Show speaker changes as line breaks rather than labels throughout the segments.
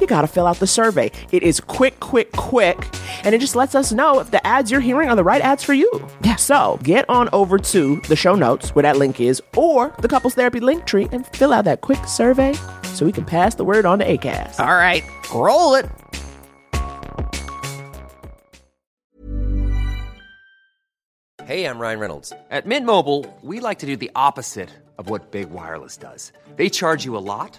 you got to fill out the survey. It is quick, quick, quick. And it just lets us know if the ads you're hearing are the right ads for you.
Yeah.
So get on over to the show notes where that link is or the couples therapy link tree and fill out that quick survey so we can pass the word on to ACAST.
All right, roll it.
Hey, I'm Ryan Reynolds. At Mint Mobile, we like to do the opposite of what Big Wireless does. They charge you a lot,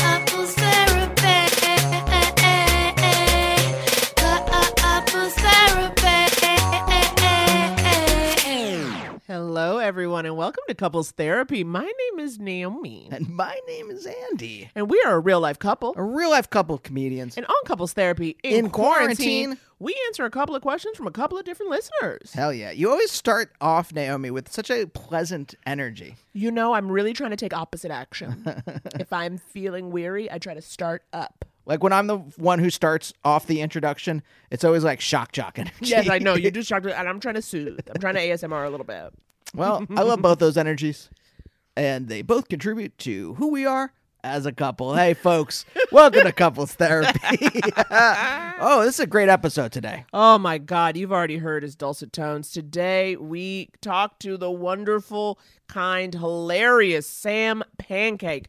Hello, everyone, and welcome to Couples Therapy. My name is Naomi,
And my name is Andy.
and we are a real life couple.
A real life couple of comedians.
And on Couples Therapy in,
In
quarantine,
quarantine.
we answer a couple of questions from a couple of different listeners.
Hell yeah. You always start off, Naomi, with such a pleasant energy.
You know, I'm really trying to take opposite action. if I'm feeling weary, I try to start up.
Like when I'm the one who starts off the introduction, it's always like shock jock energy.
Yes, I know. You do shock, and I'm trying to soothe. I'm trying to ASMR a little bit.
Well, I love both those energies, and they both contribute to who we are as a couple. Hey, folks, welcome to Couples Therapy. oh, this is a great episode today.
Oh my God, you've already heard his dulcet tones. Today, we talk to the wonderful, kind, hilarious Sam Pancake.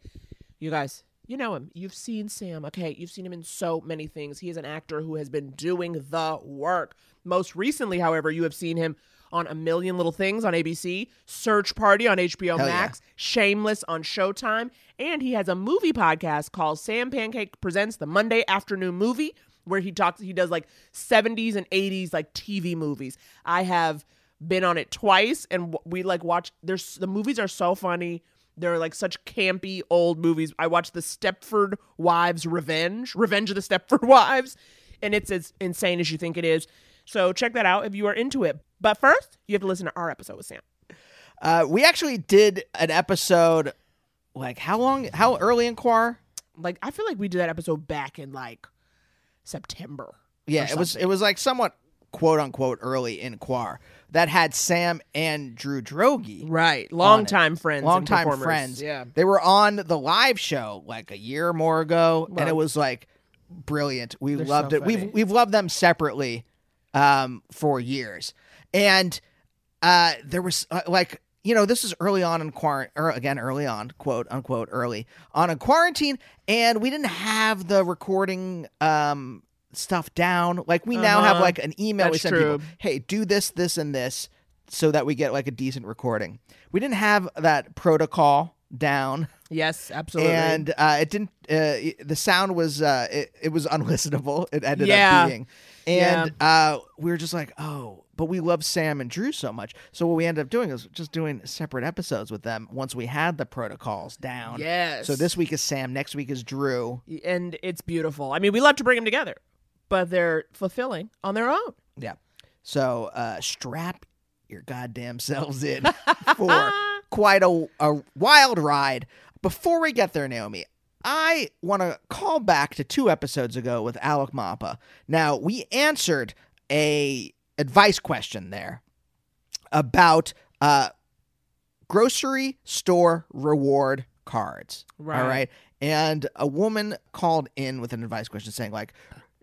You guys, you know him. You've seen Sam, okay? You've seen him in so many things. He is an actor who has been doing the work. Most recently, however, you have seen him on A Million Little Things on ABC, Search Party on HBO
Hell yeah.
Max, Shameless on Showtime, and he has a movie podcast called Sam Pancake Presents the Monday Afternoon Movie, where he talks, he does like 70s and 80s like TV movies. I have been on it twice, and we like watch. There's the movies are so funny. They're like such campy old movies. I watched the Stepford Wives Revenge, Revenge of the Stepford Wives, and it's as insane as you think it is. So check that out if you are into it. But first, you have to listen to our episode with Sam.
Uh, we actually did an episode, like how long, how early in Quar?
Like I feel like we did that episode back in like September.
Yeah, it was. It was like somewhat quote unquote early in Quar that had Sam and Drew Droege.
right.
on
Long time friends.
long time friends.
Yeah.
they were on the live show like a year or more ago, and it was like brilliant. We loved
so
it.
funny.
We've we've loved them separately um, for years, and uh, there was uh, like you know this is early on in quarantine, or again early on, quote unquote early on in quarantine, and we didn't have the recording um, stuff down. Like we now have
Uh-huh.
like an email we send
true.
people, hey, do this, this, and this. so that we get like a decent recording. We didn't have that protocol down,
Yes, absolutely.
and uh, it didn't. Uh, the sound was uh, it, it was unlistenable. It ended
Yeah.
up being, and uh, we were just like, oh, but we love Sam and Drew so much. So what we ended up doing is just doing separate episodes with them once we had the protocols down.
Yes.
So this week is Sam. Next week is Drew.
and it's beautiful. I mean, we love to bring them together, but they're fulfilling on their own.
Yeah. So uh, strap your goddamn selves in for quite a, a wild ride. Before we get there, Naomi, I want to call back to two episodes ago with Alec Mapa. Now we answered a advice question there about uh, grocery store reward cards.
Right.
All right. And a woman called in with an advice question saying, like,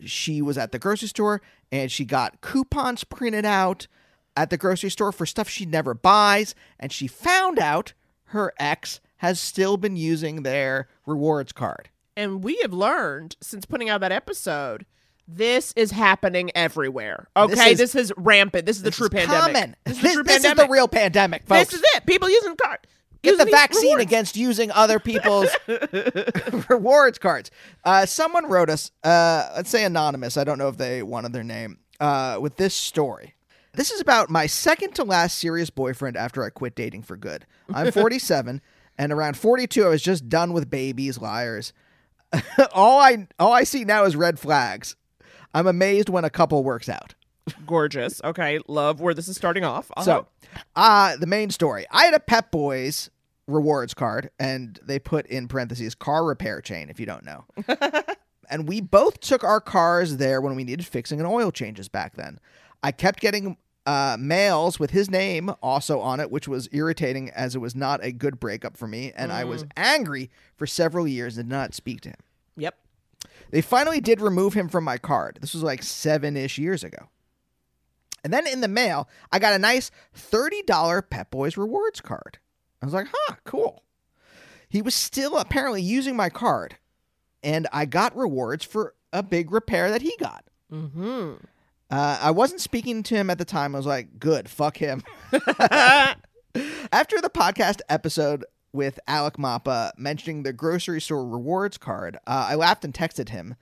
she was at the grocery store and she got coupons printed out at the grocery store for stuff she never buys. And she found out her ex has still been using their rewards card.
And we have learned since putting out that episode, this is happening everywhere. Okay,
This
this
is-
is, rampant. This is the
This
true
is
pandemic.
common.
This is
This,
the
this is the real pandemic, folks.
This is it. People using card.
Get the vaccine
rewards.
against using other people's rewards cards. Uh, someone wrote us, uh, let's say anonymous. I don't know if they wanted their name. Uh, with this story. This is about my second to last serious boyfriend after I quit dating for good. I'm 47, and around 42, I was just done with babies, liars. all I all I see now is red flags. I'm amazed when a couple works out.
Gorgeous. Okay, love where this is starting off. Uh-huh.
So, uh, the main story. I had a Pep Boys rewards card, and they put in parentheses car repair chain, if you don't know. and we both took our cars there when we needed fixing and oil changes back then. I kept getting uh, mails with his name also on it, which was irritating as it was not a good breakup for me, and I was angry for several years and did not speak to him.
yep.
They finally did remove him from my card. This was like seven ish years ago. And then in the mail, I got a nice $30 Pep Boys rewards card. I was like, huh, cool. He was still apparently using my card, and I got rewards for a big repair that he got.
Mm-hmm.
Uh, I wasn't speaking to him at the time. I was like, good, fuck him. After the podcast episode with Alec Mapa mentioning the grocery store rewards card, uh, I laughed and texted him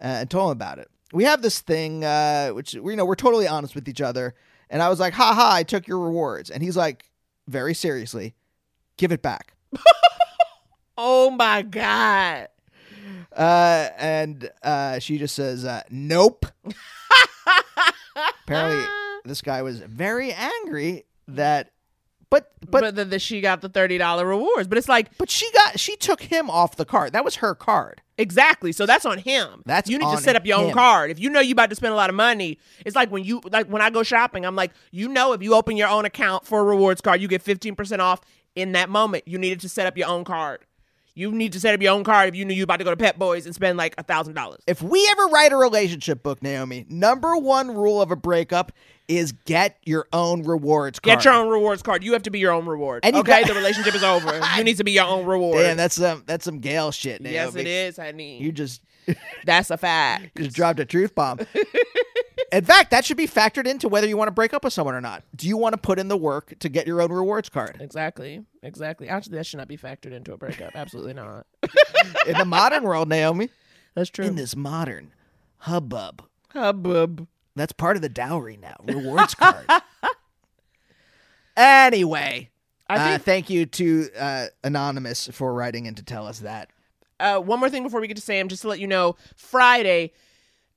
uh, and told him about it. We have this thing, uh, which you know we're totally honest with each other, and I was like, "Ha ha! I took your rewards," and he's like, very seriously, "Give it back."
Oh my god.
Uh, and uh, she just says, uh, "Nope." Apparently, this guy was very angry that, but but
But, then the, she got the thirty dollar rewards. But it's like
But she got she took him off the card. That was her card.
exactly. So that's on him.
That's
you need to set up your
him.
own card. If you know you about to spend a lot of money, it's like when you like when I go shopping. I'm like, you know, if you open your own account for a rewards card, you get fifteen percent off in that moment. You needed to set up your own card. You need to set up your own card if you knew you about to go to Pep Boys and spend like a thousand dollars.
If we ever write a relationship book, Naomi, number one rule of a breakup is get your own rewards card.
Get your own rewards card. You have to be your own reward.
And you
okay,
got-
the relationship is over. You need to be your own reward.
Damn, that's some that's some Gale shit, Naomi.
yes, it is, honey.
You just
That's a fact.
just dropped a truth bomb. in fact, that should be factored into whether you want to break up with someone or not. Do you want to put in the work to get your own rewards card?
Exactly. Exactly. Actually, that should not be factored into a breakup. Absolutely not.
In the modern world, Naomi,
That's true.
in this modern hubbub,
Hubbub.
that's part of the dowry now. Rewards card. anyway,
I
uh, thank you to uh, Anonymous for writing in to tell us that.
uh, one more thing before we get to Sam, just to let you know, Friday,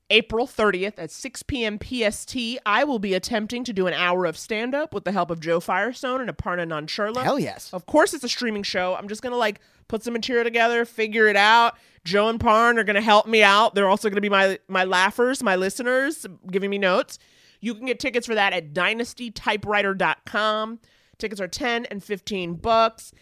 April 30th at 6 p.m. PST, I will be attempting to do an hour of stand up with the help of Joe Firestone and Aparna Nancherla.
Hell yes.
Of course, it's a streaming show. I'm just gonna like put some material together, figure it out. Joe and Parn are gonna help me out. They're also gonna be my my laughers, my listeners, giving me notes. You can get tickets for that at dynastytypewriter.com. Tickets are 10 and 15 bucks.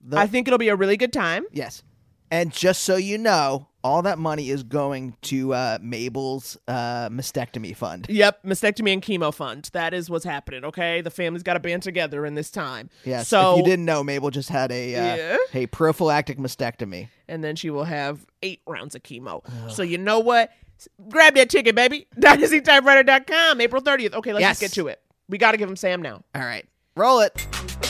The-
I think it'll be a really good time.
Yes. And just so you know, all that money is going to uh, Mabel's uh, mastectomy fund.
Yep, mastectomy and chemo fund. That is what's happening. Okay, the family's got to band together in this time.
Yes.
So
if you didn't know, Mabel just had a uh,
Yeah.
a prophylactic mastectomy.
and then she will have eight rounds of chemo. So you know what? Grab that ticket, baby. DynastyTypewriter.com, April 30th. Okay, let's
Yes.
just get to it. We got to give him Sam now.
All right, roll it.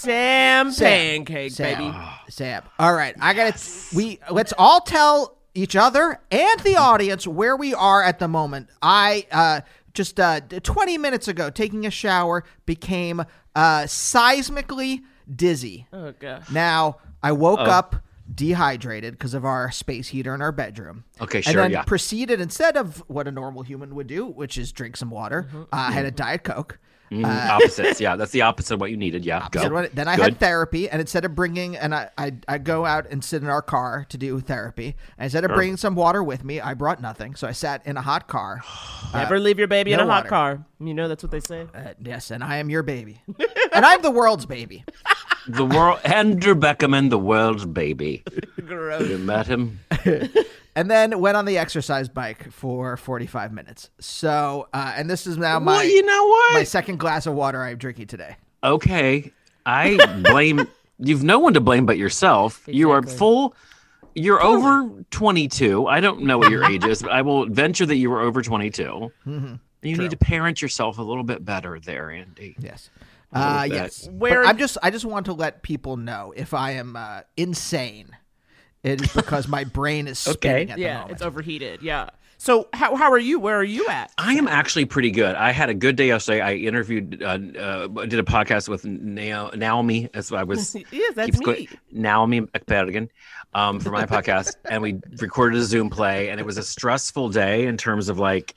Sam,
Sam.
Pancake,
Sam.
baby.
Sam. All right, I got to We let's all tell each other and the audience where we are at the moment. I uh, just uh, 20 minutes ago, taking a shower, became uh, seismically dizzy.
Oh, God.
Now I woke
Oh.
up dehydrated because of our space heater in our bedroom.
Okay,
and
sure,
then
yeah.
proceeded instead of what a normal human would do, which is drink some water.
Mm-hmm.
Uh, I had a diet coke.
Mm, opposites. Yeah, that's the opposite of what you needed. Yeah, go.
What- then I
Good.
had therapy, and instead of bringing, and I, I, I go out and sit in our car to do therapy. And instead of bringing some water with me, I brought nothing. So I sat in a hot car.
Never leave your baby in
no
a hot
water.
car. You know that's what they say.
Uh, yes, and I am your baby, and I'm the world's baby.
the world. Andrew Beckerman, the world's baby. You met him.
And then went on the exercise bike for 45 minutes. So, uh, and this is now my
well, you know what?
my second glass of water I'm drinking today.
okay, I blame. You've no one to blame but yourself. You are full. You're over 22. I don't know what your age is, but I will venture that you were over 22.
Mm-hmm.
You need to parent yourself a little bit better there, Andy.
Yes. Uh, yes.
Where-
But I'm just I just want to let people know if I am uh, insane, it is because my brain is spinning at the
Yeah,
moment.
it's overheated. Yeah. So how how are you? Where are you at?
I am actually pretty good. I had a good day yesterday. I interviewed, uh, uh, did a podcast with Nao- Naomi. As I was,
Yes, that's me.
going- Naomi Ekperigin, um, for my podcast, and we recorded a Zoom play, and it was a stressful day in terms of like,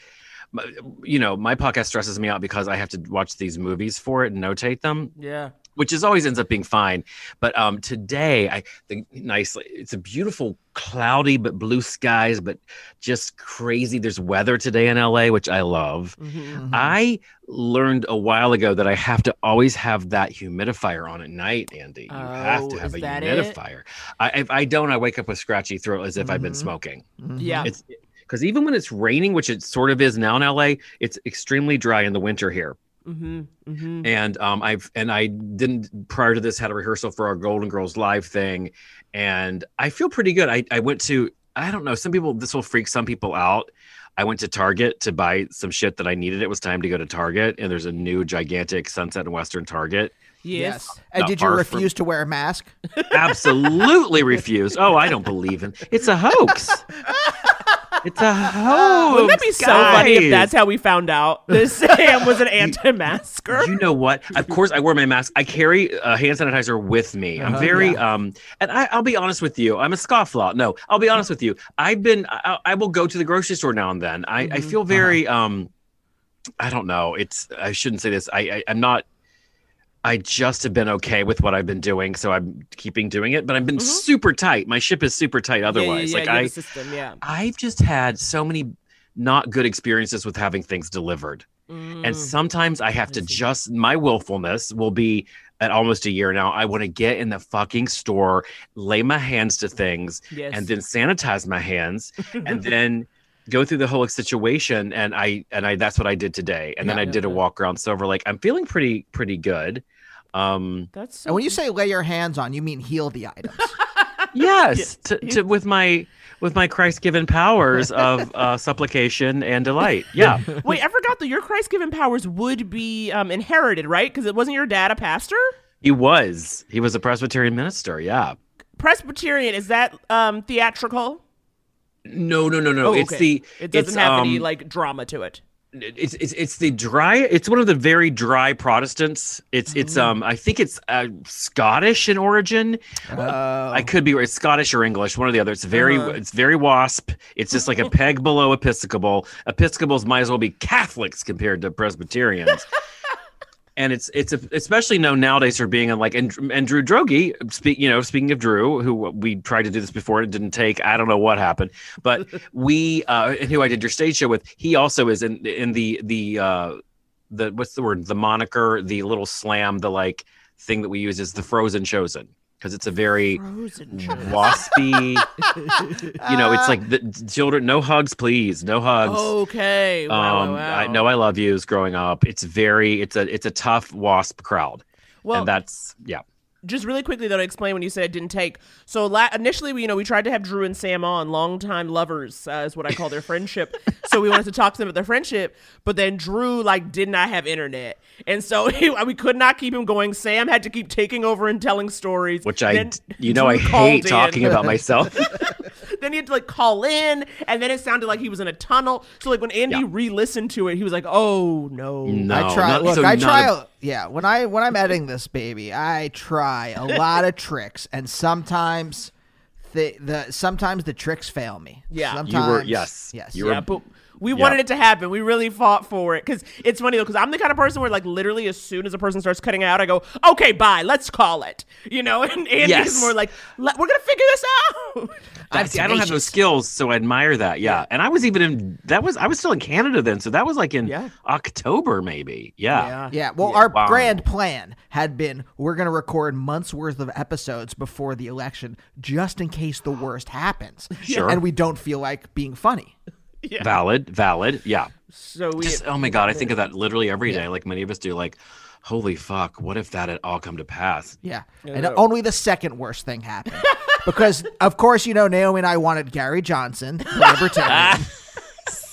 you know, my podcast stresses me out because I have to watch these movies for it and notate them
Yeah.
Which is always ends up being fine. But um, today, I think nicely, it's a beautiful, cloudy but blue skies, but just crazy. There's weather today in LA, which I love.
Mm-hmm.
I learned a while ago that I have to always have that humidifier on at night, Andy. You have to
Oh,
have a humidifier. I, if I don't, I wake up with scratchy throat as if I've been
Mm-hmm.
smoking.
Yeah.
It's because even when it's raining, which it sort of is now in LA, it's extremely dry in the winter here
mm-hmm. Mm-hmm.
and um i've and i didn't prior to this had a rehearsal for our golden girls live thing and i feel pretty good i i went to i don't know some people this will freak some people out i went to target to buy some shit that i needed it was time to go to target and there's a new gigantic sunset and western target
Yes.
And did you
far from-
refuse to wear a mask?
absolutely refused oh i don't believe in it's a hoax it's a hoax
Wouldn't that be so funny if that's how we found out that Sam was an anti-masker?
you know what? Of course, I wear my mask. I carry a hand sanitizer with me. I'm very um, and I, I'll be honest with you. I'm a scofflaw. No, I'll be honest with you. I've been. I, I will go to the grocery store now and then. I, I feel very um, I don't know. It's. I shouldn't say this. I, I I'm not. I just have been okay with what I've been doing, so I'm keeping doing it. But I've been super tight. My ship is super tight. Otherwise,
yeah, yeah,
like
yeah, you have system, yeah.
I've just had so many not good experiences with having things delivered.
Mm.
And sometimes I have to just my willfulness will be at almost a year now. I want to get in the fucking store, lay my hands to things,
Yes.
and then sanitize my hands, and then go through the whole situation. And I and I that's what I did today. And then I did a walk around Silver Lake. I'm feeling pretty pretty good. Um
That's so
And when you say lay your hands on, you mean heal the items.
yes, to, to with my with my Christ given powers of uh, supplication and delight. Yeah.
Wait, I forgot that your Christ-given powers would be um, inherited, right? Because it wasn't your dad a pastor.
He was. He was a Presbyterian minister. Yeah.
Presbyterian is that um, theatrical?
No, no, no, no.
Oh,
It's the.
It doesn't
it's,
have any
um,
like drama to it.
It's, it's it's the dry. It's one of the very dry Protestants. It's it's
Oh.
um. I think it's uh, Scottish in origin. I could be. right. Scottish or English, one or the other. It's very.
Uh-huh.
It's very wasp. It's just like a peg below Episcopal. Episcopals might as well be Catholics compared to Presbyterians. and it's it's especially known nowadays for being on like and, and Drew Droege, speak you know speaking of Drew, who we tried to do this before and it didn't take. I don't know what happened, but we uh, and who I did your stage show with, he also is in in the the uh, the what's the word the moniker the little slam the like thing that we use is the Frozen Chosen because it's a very waspy. you know, it's like the children. No hugs, please. No hugs.
Okay. Wow,
Um,
wow, wow.
I know I love yous growing up. It's very, it's a, it's a tough wasp crowd,
Well,
and that's yeah.
Just really quickly though to explain when you said it didn't take. So la- initially, we, you know, we tried to have Drew and Sam on, longtime lovers, uh, is what I call their friendship. so we wanted to talk to them about their friendship, but then Drew like did not have internet, and so he, we could not keep him going. Sam had to keep taking over and telling stories,
Which I, you know, I
Drew called
hate
in.
talking about myself.
then he had to like call in, and then it sounded like he was in a tunnel. So like when Andy
Yeah.
re-listened to it, he was like, "Oh no,
No,
I try.
not-
look,
so
I
not
try.
a-
a- yeah, when I when I'm editing this baby, I try a lot of tricks, and sometimes the the sometimes the tricks fail me.
Yeah. You
You were- yes.
yes.
You were-
yeah, but we wanted it to happen. We really fought for it because it's funny though. Because I'm the kind of person where like literally as soon as a person starts cutting out, I go, "Okay, bye, let's call it." You know, and Andy's
Yes.
more like, "We're gonna figure this out."
I, see, I don't have those skills, so I admire that. Yeah. and I was even in that was I was still in Canada then, so that was like in
Yeah.
October maybe. Yeah.
Yeah, well, our
Wow.
grand plan had been we're going to record months worth of episodes before the election, just in case the worst happens.
Sure.
and we don't feel like being funny.
Valid, valid. Yeah.
so we
Just oh my god, I think of that literally every day, like many of us do. Like, holy fuck, what if that had all come to pass?
Yeah, and only the second worst thing happened because, of course, you know Naomi and I wanted Gary Johnson, the libertarian.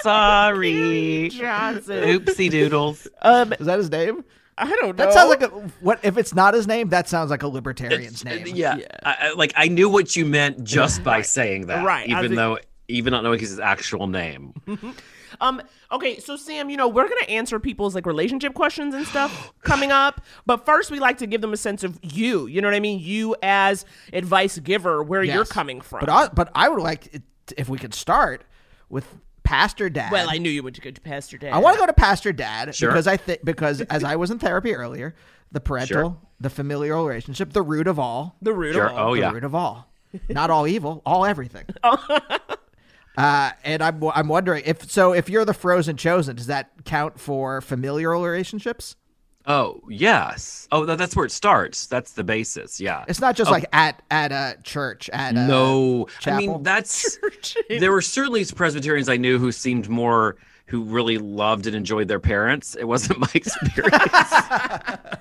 Sorry.
Johnson.
Oopsie doodles.
Um,
Is that his name?
I don't know.
That sounds like a what? If it's not his name, that sounds like a libertarian's name.
Yeah. I, I- like I knew what you meant just by saying that.
Right,
Even
think-
though even not knowing his actual name.
Um. Okay. So Sam, you know we're gonna answer people's like relationship questions and stuff coming up, but first we like to give them a sense of you. You know what I mean? You as advice giver, where you're coming from.
But I, but I would like it, if we could start with Pastor Dad.
well, I knew you would go to Pastor Dad.
I want to go to Pastor Dad
Sure.
because I think because as I was in therapy earlier, the parental,
Sure.
the familial relationship, the root of all,
the root
Sure.
of all.
Oh
the
yeah.
root of all, not all evil, all everything. uh, and I'm I'm wondering if so if you're the frozen chosen, does that count for familial relationships?
Oh yes. Oh, that, that's where it starts. That's the basis. Yeah.
It's not just like at at a church at a
no. I mean, that's there were certainly Presbyterians I knew who seemed more who really loved and enjoyed their parents. It wasn't my experience.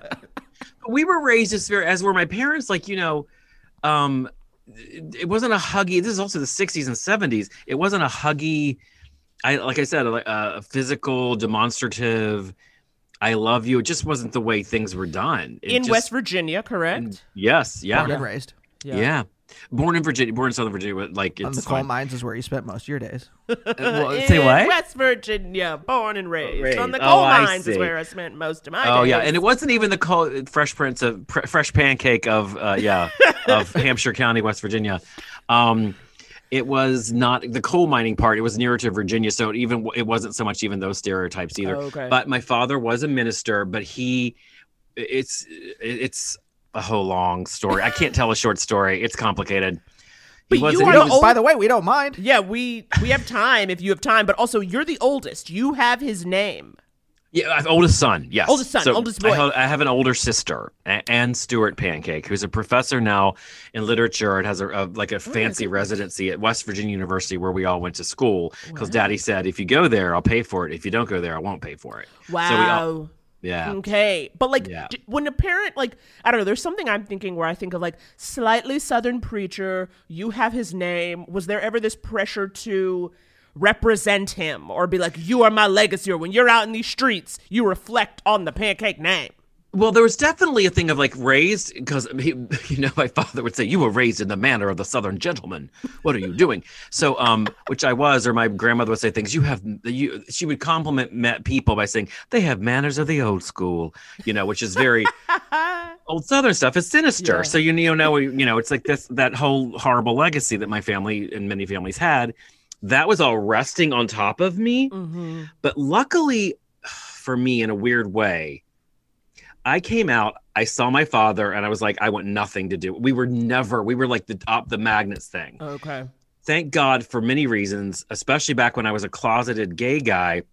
we were raised as as were my parents. Like you know, um, it, it wasn't a huggy. This is also the '60s and '70s. It wasn't a huggy. I like I said, a, uh, a physical, demonstrative. I love you. It just wasn't the way things were done. It
in
just-
West Virginia, correct?
Yes. Yeah.
born and raised.
yeah. Born in Virginia, born in Southern Virginia, but like
On
it's
the coal
fine.
mines is where you spent most of your days.
Well,
in
say what?
West Virginia, born and raised.
Raised.
On the
Oh,
coal
I
mines is where I spent most of my days.
Oh yeah, and it wasn't even the coal, Fresh Prince of Pre- Fresh Pancake of uh, yeah of Hampshire County, West Virginia. Um, it was not the coal mining part. It was nearer to Virginia, so it even it wasn't so much even those stereotypes either.
Oh, okay.
But my father was a minister, but he, it's it's a whole long story. I can't tell a short story. It's complicated.
But
He
you
wasn't-
are
he
the old-
By the way, we don't mind.
Yeah, we we have time if you have time, but also you're the oldest. You have his name.
Yeah, I have oldest son. Yes,
Oldest son,
So
oldest
I
boy.
have, I have an older sister, Anne Stewart Pancake, who's a professor now in literature and has a, a like a oh, fancy residency at West Virginia University, where we all went to school. Because Daddy said, if you go there, I'll pay for it. If you don't go there, I won't pay for it.
Wow.
So we all, yeah.
Okay. But like
Yeah.
when a parent like I don't know, there's something I'm thinking where I think of like slightly southern preacher, you have his name. Was there ever this pressure to represent him or be like you are my legacy or when you're out in these streets, you reflect on the pancake name?
Well, there was definitely a thing of like raised because you know, my father would say, "You were raised in the manner of the Southern gentleman. What are you doing?" So, um, which I was, or my grandmother would say things. You have you. She would compliment met people by saying they have manners of the old school, you know, which is very old Southern stuff. Is sinister. So you you know you know it's like this that whole horrible legacy that my family and many families had. That was all resting on top of me. But luckily for me, in a weird way, I came out, I saw my father, and I was like, I want nothing to do. We were never, we were like the up the magnets thing.
Okay.
Thank God for many reasons, especially back when I was a closeted gay guy.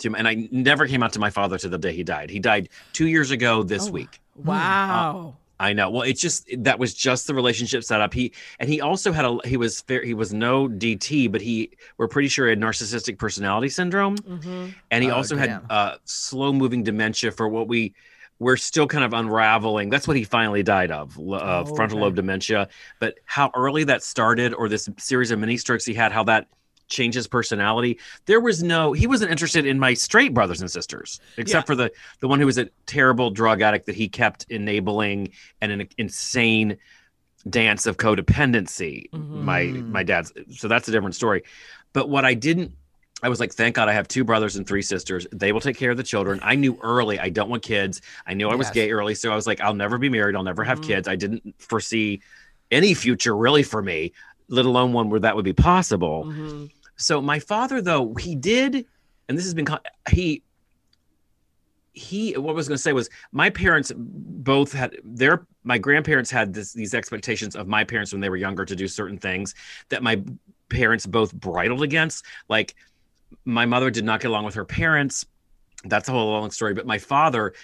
To, and I never came out to my father to the day he died. He died two years ago this week.
Wow.
I know. Well, it's just that was just the relationship setup. He and he also had a he was fair, he was no DT, but he we're pretty sure he had narcissistic personality syndrome, and he
Oh,
also had
damn.
uh, slow moving dementia for what we we're still kind of unraveling. That's what he finally died of, uh,
oh,
frontal
okay.
lobe dementia. But how early that started, or this series of mini strokes he had, how that changed his personality. There was no, he wasn't interested in my straight brothers and sisters, except
Yeah.
for the the one who was a terrible drug addict that he kept enabling and an insane dance of codependency. My
Mhm.
my dad's. So that's a different story. But what I didn't I was like, thank God I have two brothers and three sisters. They will take care of the children. I knew early I don't want kids. I knew I was
Yes.
gay early. So I was like, I'll never be married. I'll never have
Mhm.
kids. I didn't foresee any future really for me, let alone one where that would be possible.
Mhm.
So my father, though, he did, and this has been, he, he, what I was going to say was my parents both had their, my grandparents had this, these expectations of my parents when they were younger to do certain things that my parents both bridled against. Like my mother did not get along with her parents. That's a whole long story. But my father,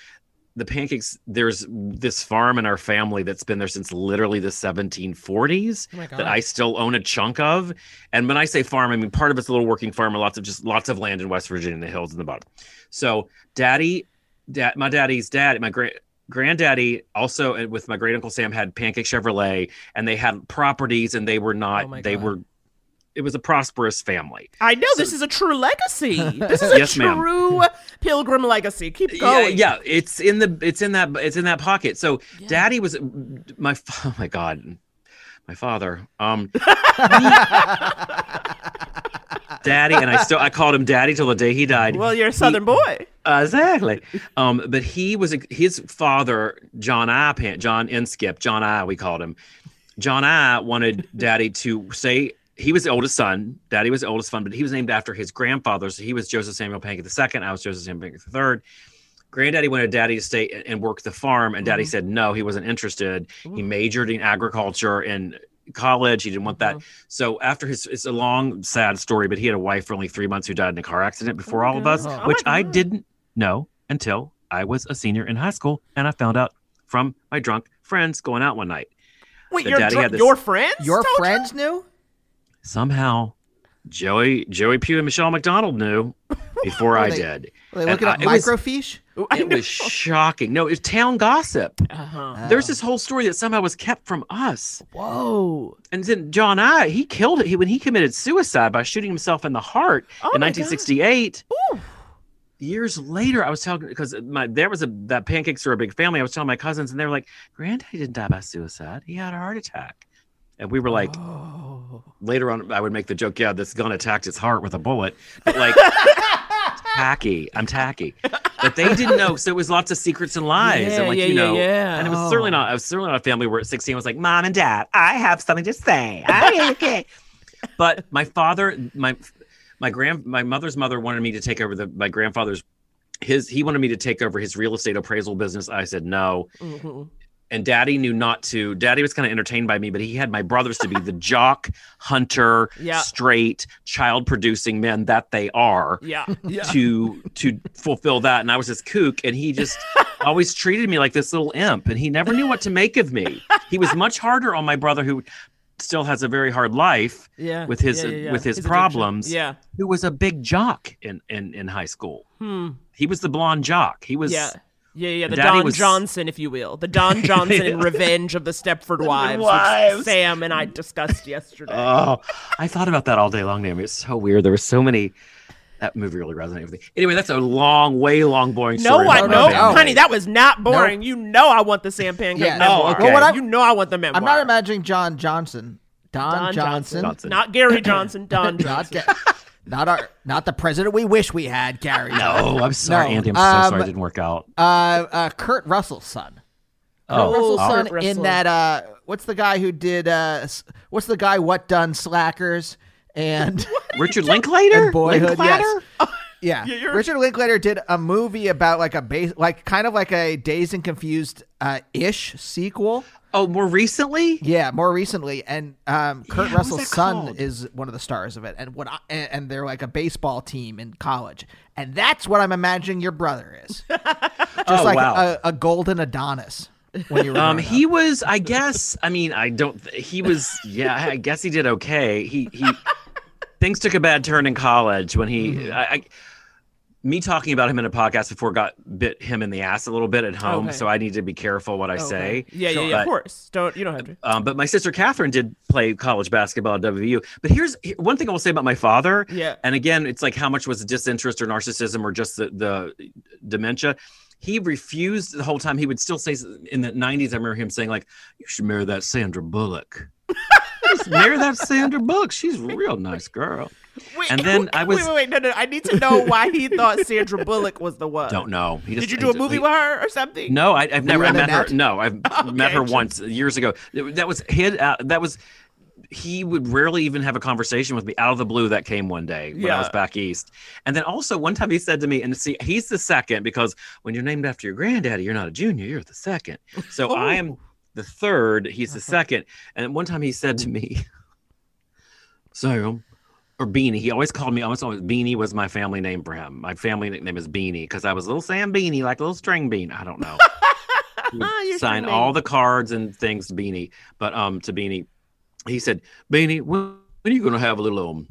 the pancakes, there's this farm in our family that's been there since literally the 1740s
Oh
that I still own a chunk of. And when I say farm, I mean part of it's a little working farm and lots of just lots of land in West Virginia, in the hills in the bottom. So daddy, dad, my daddy's dad, my great granddaddy also uh, with my great uncle Sam had Pancake Chevrolet and they had properties and they were
Oh
not,
my
they were, it was a prosperous family.
I know this is a true legacy. This is a
Yes, ma'am.
true pilgrim legacy. Keep
Yeah,
going.
yeah, it's in the it's in that it's in that pocket. So daddy was my oh my god, my father. Um Daddy and I still I called him daddy till the day he died.
Well, you're a southern boy.
Uh, exactly. Um, but he was his father, John I, John Inskip, John I, we called him. John I wanted Daddy to say he was the oldest son. Daddy was the oldest son, but he was named after his grandfather. So he was Joseph Samuel Pancake II. I was Joseph Samuel Pancake III. Granddaddy wanted Daddy to stay and- and work the farm, and Daddy mm-hmm. said no, he wasn't interested. He mm-hmm. majored in agriculture in college. He didn't want that. Mm-hmm. So after his, it's a long, sad story, but he had a wife for only three months who died in a car accident before oh
my
all of us,
Oh
which I didn't know until I was a senior in high school, and I found out from my drunk friends going out one night.
Wait, your,
daddy
dr-
had this-
your friends?
Your
told you?
friends knew?
Somehow, Joey Joey Pugh and Michelle McDonald knew before I
they-
did.
Were they
And
looking
I-
up
it was-
microfiche?
It was shocking. No, it was town gossip.
Uh-huh.
There's this whole story that somehow was kept from us.
Whoa.
And then John I, he killed it he, when he committed suicide by shooting himself in the heart
Oh
in 1968.
Ooh.
Years later, I was telling because my there was a that pancakes are a big family. I was telling my cousins, and they were like, "Granddaddy didn't die by suicide. He had a heart attack." And we were like,
Oh.
later on, I would make the joke, "Yeah, this gun attacked its heart with a bullet." But like, tacky. I'm tacky. But they didn't know, so it was lots of secrets and lies,
Yeah,
and like
yeah,
you
yeah,
know,
yeah.
and it was certainly not. I was certainly not a family where at 16 I was like, "Mom and Dad, I have something to say." I- okay. but my father, my my grand, my mother's mother wanted me to take over the my grandfather's. His he wanted me to take over his real estate appraisal business. I said no,
Mhm.
And Daddy knew not to. Daddy was kind of entertained by me, but he had my brothers to be the jock, hunter,
Yeah.
straight, child producing men that they are
Yeah. Yeah.
to to fulfill that and i was this kook and he just always treated me like this little imp and he never knew what to make of me he was much harder on my brother who still has a very hard life
Yeah.
with his
yeah, yeah, yeah.
with his,
addiction.
problems
Yeah.
who was a big jock in in, in high school
Hmm.
he was the blonde jock he was
Yeah. Yeah, yeah, the
Daddy
Don
was-
Johnson, if you will, the Don Johnson in Revenge of the Stepford Wives,
Wives.
which Sam and I discussed yesterday.
oh i thought about that all day long Naomi. it's so weird there were so many that movie really resonated with me anyway that's a long way long boring story.
no,
story
I
about
no,
know,
my
no.
Oh.
honey, that was not boring. You know, I want the Sam Pancake
Yeah.
memoir.
Oh, okay.
Well, what I'm-
you know, I want the memoir.
I'm not imagining John Johnson. Don,
Don
Johnson.
Johnson.
not Gary Johnson. Don Johnson.
Ga- not our, not the president we wish we had, Gary.
no i'm sorry
No.
andy i'm so
Um,
sorry it didn't work out
Uh, uh, Kurt Russell's son.
Oh,
Kurt Russell's
oh.
son
Kurt
in
Russell.
that. Uh, what's the guy who did? Uh, what's the guy? What done? Slackers and
richard linklater
and Boyhood.
Linklater?
Yes. Yeah.
Yeah,
Richard Linklater did a movie about like a base, like kind of like a Dazed and Confused uh, ish sequel.
Oh, more recently?
Yeah, more recently, and um, Kurt
Yeah,
Russell's son
called?
is one of the stars of it, and what I, and, they're like a baseball team in college, and that's what I'm imagining your brother is, just
Oh,
like
wow.
a, a golden Adonis. When you were
Um, he was, I guess. I mean, I don't. He was, yeah. I guess he did okay. He he. things took a bad turn in college when he.
Mm-hmm.
I, I, me talking about him in a podcast before got bit him in the ass a little bit at home,
Okay.
so I need to be careful what I
Okay.
say.
Yeah, yeah, yeah. Of course. Don't you don't have to.
Um, but my sister Catherine did play college basketball at WVU. But here's here- one thing I will say about my father.
Yeah.
And again, it's like how much was disinterest or narcissism or just the, the dementia. He refused the whole time. He would still say in the 90s, I remember him saying, like, you should marry that Sandra Bullock. Just marry that Sandra Bullock. She's a real nice girl.
Wait,
And then I was-
wait, wait, wait, no, no. I need to know why he thought Sandra Bullock was the one.
Don't know. He just, Did
you do a movie
he-
with her or something?
No, I, I've never. I
in the
met her. No, I've met her
Okay.
once years ago. That was hid. Uh, that was. He would rarely even have a conversation with me out of the blue. That came one day when I was back east, and then also one time he said to me, and see, he's the second because when you're named after your granddaddy, you're not a junior, you're the second. So I am the third. He's the second. And one time he said to me, Sam, or Beanie. He always called me. Almost always Beanie was my family name for him. My family nickname is Beanie because I was a little Sam Beanie, like a little string bean. I don't know.
You're
sign all the cards and things to Beanie, but um to Beanie, he said, Beanie, when, when are you gonna have a little um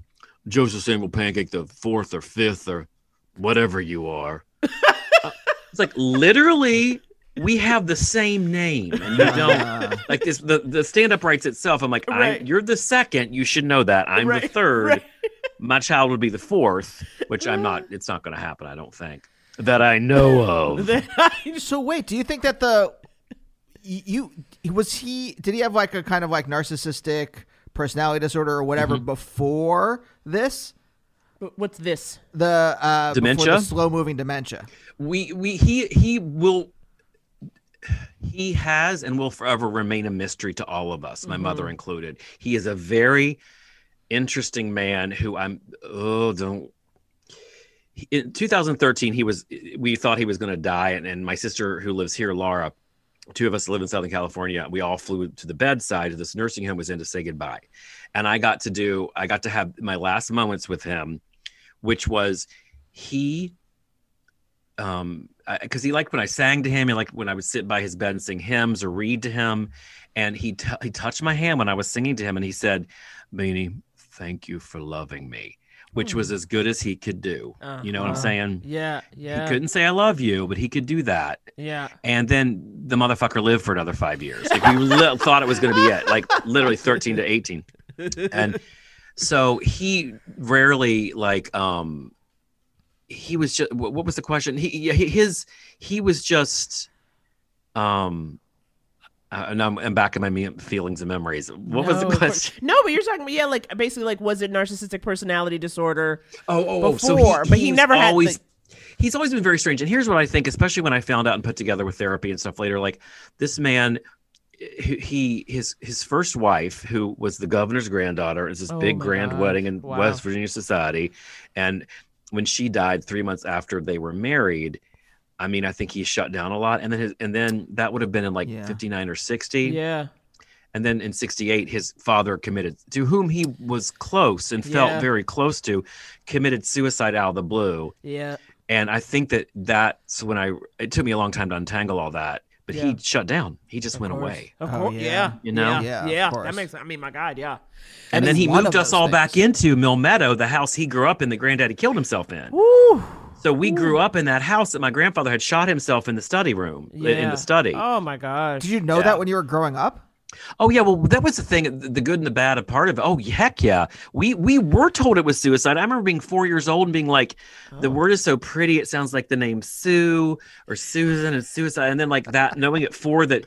Joseph Samuel pancake the fourth or fifth or whatever you are? Uh, it's like literally. We have the same name, and you don't
Uh,
like this. The the stand up writes itself. I'm like,
Right.
I'm, you're the second. You should know that. I'm the third.
right.
My child would be the fourth, which I'm not. It's not going to happen. I don't think that I know of.
so wait, do you think that the you was he did he have like a kind of like narcissistic personality disorder or whatever
Mm-hmm.
before this?
What's this?
The uh
Dementia?
slow moving dementia.
we we he he will he has and will forever remain a mystery to all of us my mother mm-hmm. included. He is a very interesting man who i'm oh don't. In 2013 he was we thought he was going to die and, and my sister who lives here laura two of us live in southern california. We all flew to the bedside of this nursing home was in to say goodbye. And i got to do i got to have my last moments with him which was he um because he liked when i sang to him he liked when i would sit by his bed and sing hymns or read to him. And he t- he touched my hand when i was singing to him and he said beanie thank you for loving me which was as good as he could do. You know what i'm
Uh-huh.
saying?
Yeah, yeah,
he couldn't say i love you but he could do that.
Yeah.
and then the motherfucker lived for another five years. Like we li- thought it was going to be it like literally 13 to 18 and so he rarely like um he was just what was the question he yeah, his he was just um uh, and I'm, I'm back in my feelings and memories. What was the question?
No, but you're talking about yeah, like basically like was it narcissistic personality disorder?
Oh, oh, oh. So
before, but he
he's
never had,
always,
like-
he's always been very strange. And here's what I think, especially when I found out and put together with therapy and stuff later, like this man, he, he his his first wife, who was the governor's granddaughter, is this
Oh
big grand
gosh.
wedding in
Wow.
West Virginia society, and when she died three months after they were married. I mean, I think he shut down a lot, and then his, and then that would have been in like
Yeah.
fifty nine or sixty,
Yeah.
and then in 68 his father committed to whom he was close and felt
Yeah.
very close to committed suicide out of the blue
Yeah.
and i think that that's when i it took me a long time to untangle all that but
Yeah.
he shut down he just went away
Of
Oh,
course.
yeah.
Yeah.
You know?
Yeah.
Yeah,
yeah.
course.
That makes I mean my God, yeah.
and, then he moved us
those
all back into mill meadow the house he grew up in that granddaddy killed himself in
Woo.
so we grew up in that house that my grandfather had shot himself in the study room in the study
Oh my God!
Did you know
Yeah.
that when you were growing up?
Oh yeah, well that was the thing, the good and the bad a part of it. Oh heck yeah, we we were told it was suicide. I remember being four years old and being like, the word is so pretty, it sounds like the name Sue or Susan and suicide, and then like that, knowing at four that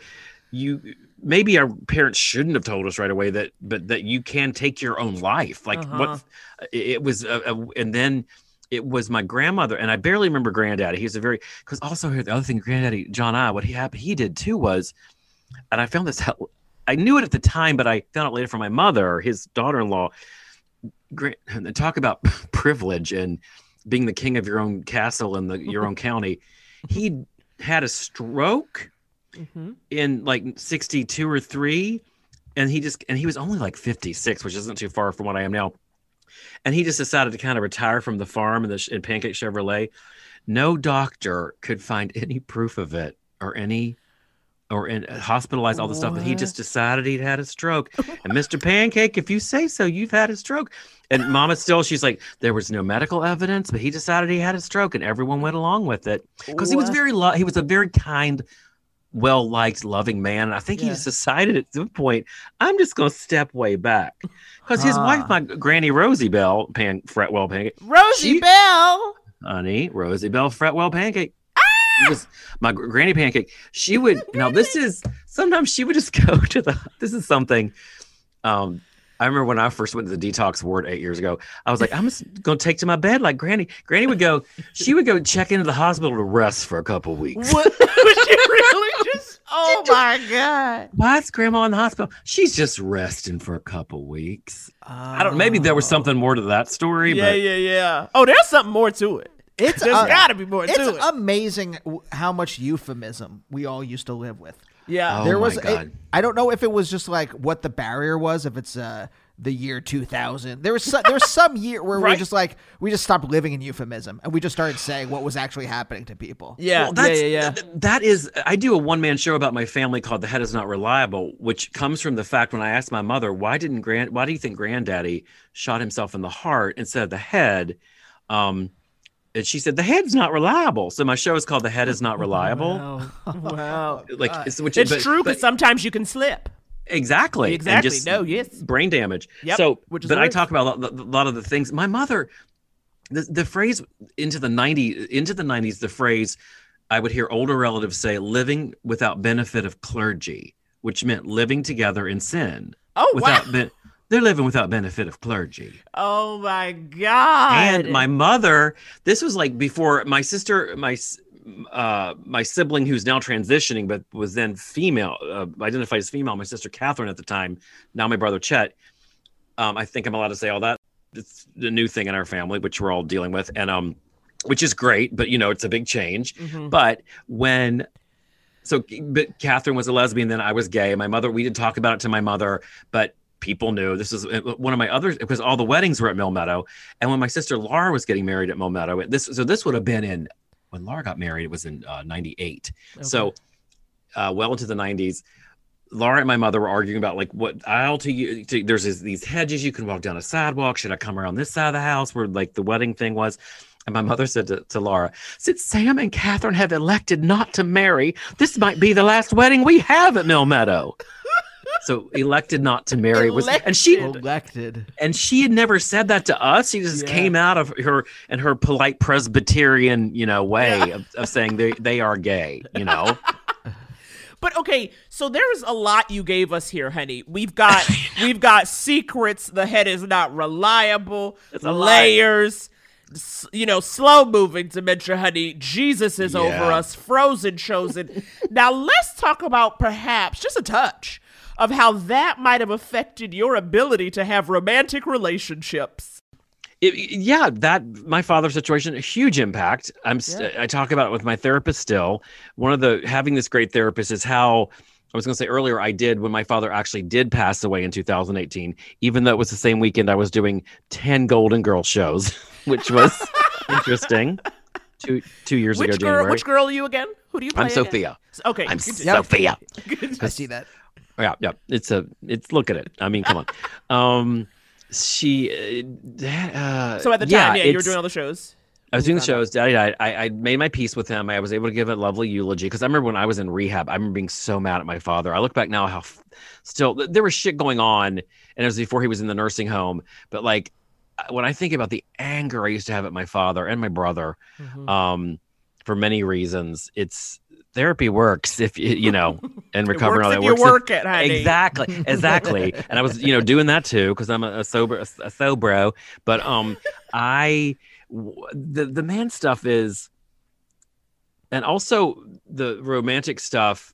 you maybe our parents shouldn't have told us right away that, but that you can take your own life. Like
Uh-huh.
what it it was, a, a, and then. It was my grandmother, and I barely remember granddaddy. He was a very because also here the other thing, granddaddy John I, what he happened, he did too was, and I found this out I knew it at the time, but I found out later from my mother, his daughter-in-law. Great, talk about privilege and being the king of your own castle in the your own county. He had a stroke
Mhm.
in like 62 or 3 and he just and he was only like 56 which isn't too far from what i am now and he just decided to kind of retire from the farm in the in pancake chevrolet no doctor could find any proof of it or any or in, hospitalized all the stuff but he just decided he'd had a stroke and mr pancake if you say so you've had a stroke And Mama still, she's like, there was no medical evidence, but he decided he had a stroke, and everyone went along with it because he was very, lo- he was a very kind, well liked, loving man. And I think he just decided at some point, I'm just going to step way back because his
Ah.
wife, my Granny Rosie Bell, Pan Fretwell Pancake,
Rosie
She-
Bell.
honey, Rosie Bell Fretwell Pancake. Was my granny pancake. She would now. This is sometimes she would just go to the. This is something. Um, I remember when I first went to the detox ward eight years ago. I was like, I'm just gonna take to my bed like Granny. Granny would go. She would go check into the hospital to rest for a couple weeks.
What? Was she really just? Oh my god.
Why is Grandma in the hospital? She's just resting for a couple weeks. I don't. Maybe there was something more to that story.
Yeah,
but
yeah, yeah. Oh, there's something more to it.
It's
There's
uh,
got to be more
It's
to it.
amazing how much euphemism we all used to live with.
yeah.
Oh
there
my
was,
God.
I don't know if it was just like what the barrier was. If it's uh, the year 2000, there was some, there was some year where we just like we just stopped living in euphemism and we just started saying what was actually happening to people.
yeah,
Well, that's,
yeah, yeah, yeah.
th- that is, I do a one man show about my family called "The Head Is Not Reliable," which comes from the fact when I asked my mother, "Why didn't grand? Why do you think Granddaddy shot himself in the heart instead of the head?" Um, and she said, "The head's not reliable." So my show is called "The Head Is Not Reliable."
Wow. wow.
Like it's, which,
It's
but-
true because
but-
sometimes you can slip.
Exactly. and
Exactly.
just
No, yes.
Brain damage.
Yep,
So,
which is
but I talk about a lot, of the things. My mother, the, the phrase into the 90s, into the 90s, the phrase I would hear older relatives say, living without benefit of clergy, which meant living together in sin.
Oh,
without
wow.
ben- they're living without benefit of clergy.
Oh my god.
And my mother, this was like before my sister, my uh, my sibling who's now transitioning, but was then female, uh, identified as female. My sister Catherine at the time, now my brother Chet. Um, I think I'm allowed to say all that. It's the new thing in our family, which we're all dealing with, and um, which is great. But you know, it's a big change.
Mhm.
But when so but Catherine was a lesbian, then I was gay. My mother, we didn't talk about it to my mother, but people knew this is one of my others because all the weddings were at Mill Meadow. And when my sister Laura was getting married at Mill Meadow, this so this would have been in when Laura got married, it was in uh, 98. So uh, well into the 90s. Laura and my mother were arguing about like what aisle to you. To, there's this, these hedges you can walk down a sidewalk. Should I come around this side of the house where like the wedding thing was? And my mother said to, to Laura, since Sam and Catherine have elected not to marry, this might be the last wedding we have at Mill Meadow. So elected not to marry was, and she
Elected.
and she had never said that to us. She just
Yeah.
came out of her and her polite Presbyterian, you know, way of, of saying they they are gay. You know,
But okay, so there's a lot you gave us here, honey. We've got we've got secrets. The head is not reliable.
It's
layers. s- You know, slow moving dementia, honey. Jesus is over us. Frozen chosen. now let's talk about perhaps just a touch of how that might have affected your ability to have romantic relationships.
It- yeah, that my father's situation, a huge impact. I'm st- I talk about it with my therapist still. One of the having this great therapist is how I was going to say earlier I did when my father actually did pass away in 2018, even though it was the same weekend I was doing 10 Golden Girl shows, which was interesting. Two two years ago
Which girl?
January.
Which girl are you again? Who do you play?
I'm
again?
Sophia.
Okay.
I'm Sophia.
I see that.
Yeah, yeah. It's a it's look at it. I mean, come on. Um she uh, uh
So at the time, yeah, you were doing all the shows.
I was doing the shows. Daddy died. I, I made my peace with him. I was able to give a lovely eulogy because I remember when I was in rehab, I remember being so mad at my father. I look back now how f- still there was shit going on, and it was before he was in the nursing home. But like when I think about the anger I used to have at my father and my brother,
Mm-hmm.
um, for many reasons, it's therapy works if you you know and recovering all
works
that
if you
works.
work it, honey.
Exactly, exactly. and I was, you know, doing that too because I'm a, a sober, a, a sobro. But um, I, w- the the man stuff is, and also the romantic stuff.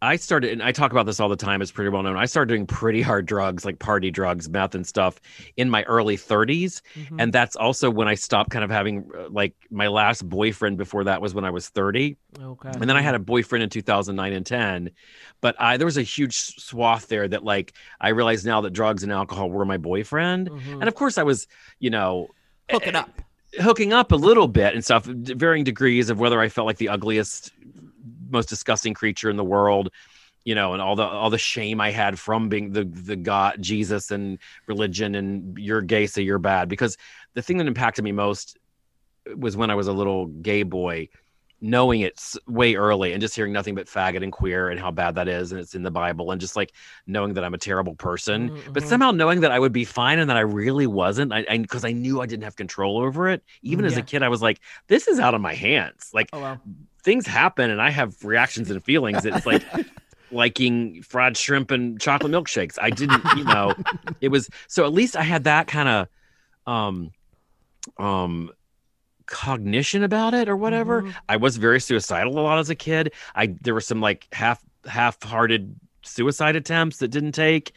I started, and I talk about this all the time. It's pretty well known. I started doing pretty hard drugs, like party drugs, meth, and stuff, in my early 30s,
Mm-hmm.
and that's also when I stopped kind of having uh, like my last boyfriend. Before that was when I was 30.
Okay.
And then I had a boyfriend in 2009 and 10, but I there was a huge swath there that like I realized now that drugs and alcohol were my boyfriend, and of course I was you know
hooking up.
hooking up a little bit and stuff, varying degrees of whether I felt like the ugliest, most disgusting creature in the world, you know, and all the all the shame I had from being the the God Jesus and religion and you're gay, so you're bad. Because the thing that impacted me most was when I was a little gay boy, knowing it s- way early and just hearing nothing but faggot and queer and how bad that is, and it's in the Bible, and just like knowing that I'm a terrible person, but
Mhm.
somehow knowing that I would be fine and that I really wasn't, I because I, knew I didn't have control over it. Even as a kid, I was like, this is out of my hands. Like
Oh wow.
Things happen and I have reactions and feelings. It's like liking fried shrimp and chocolate milkshakes. I didn't, you know, it was so at least I had that kind of um um cognition about it or whatever.
Mhm.
I was very suicidal a lot as a kid. I there were some like half half-hearted suicide attempts that didn't take.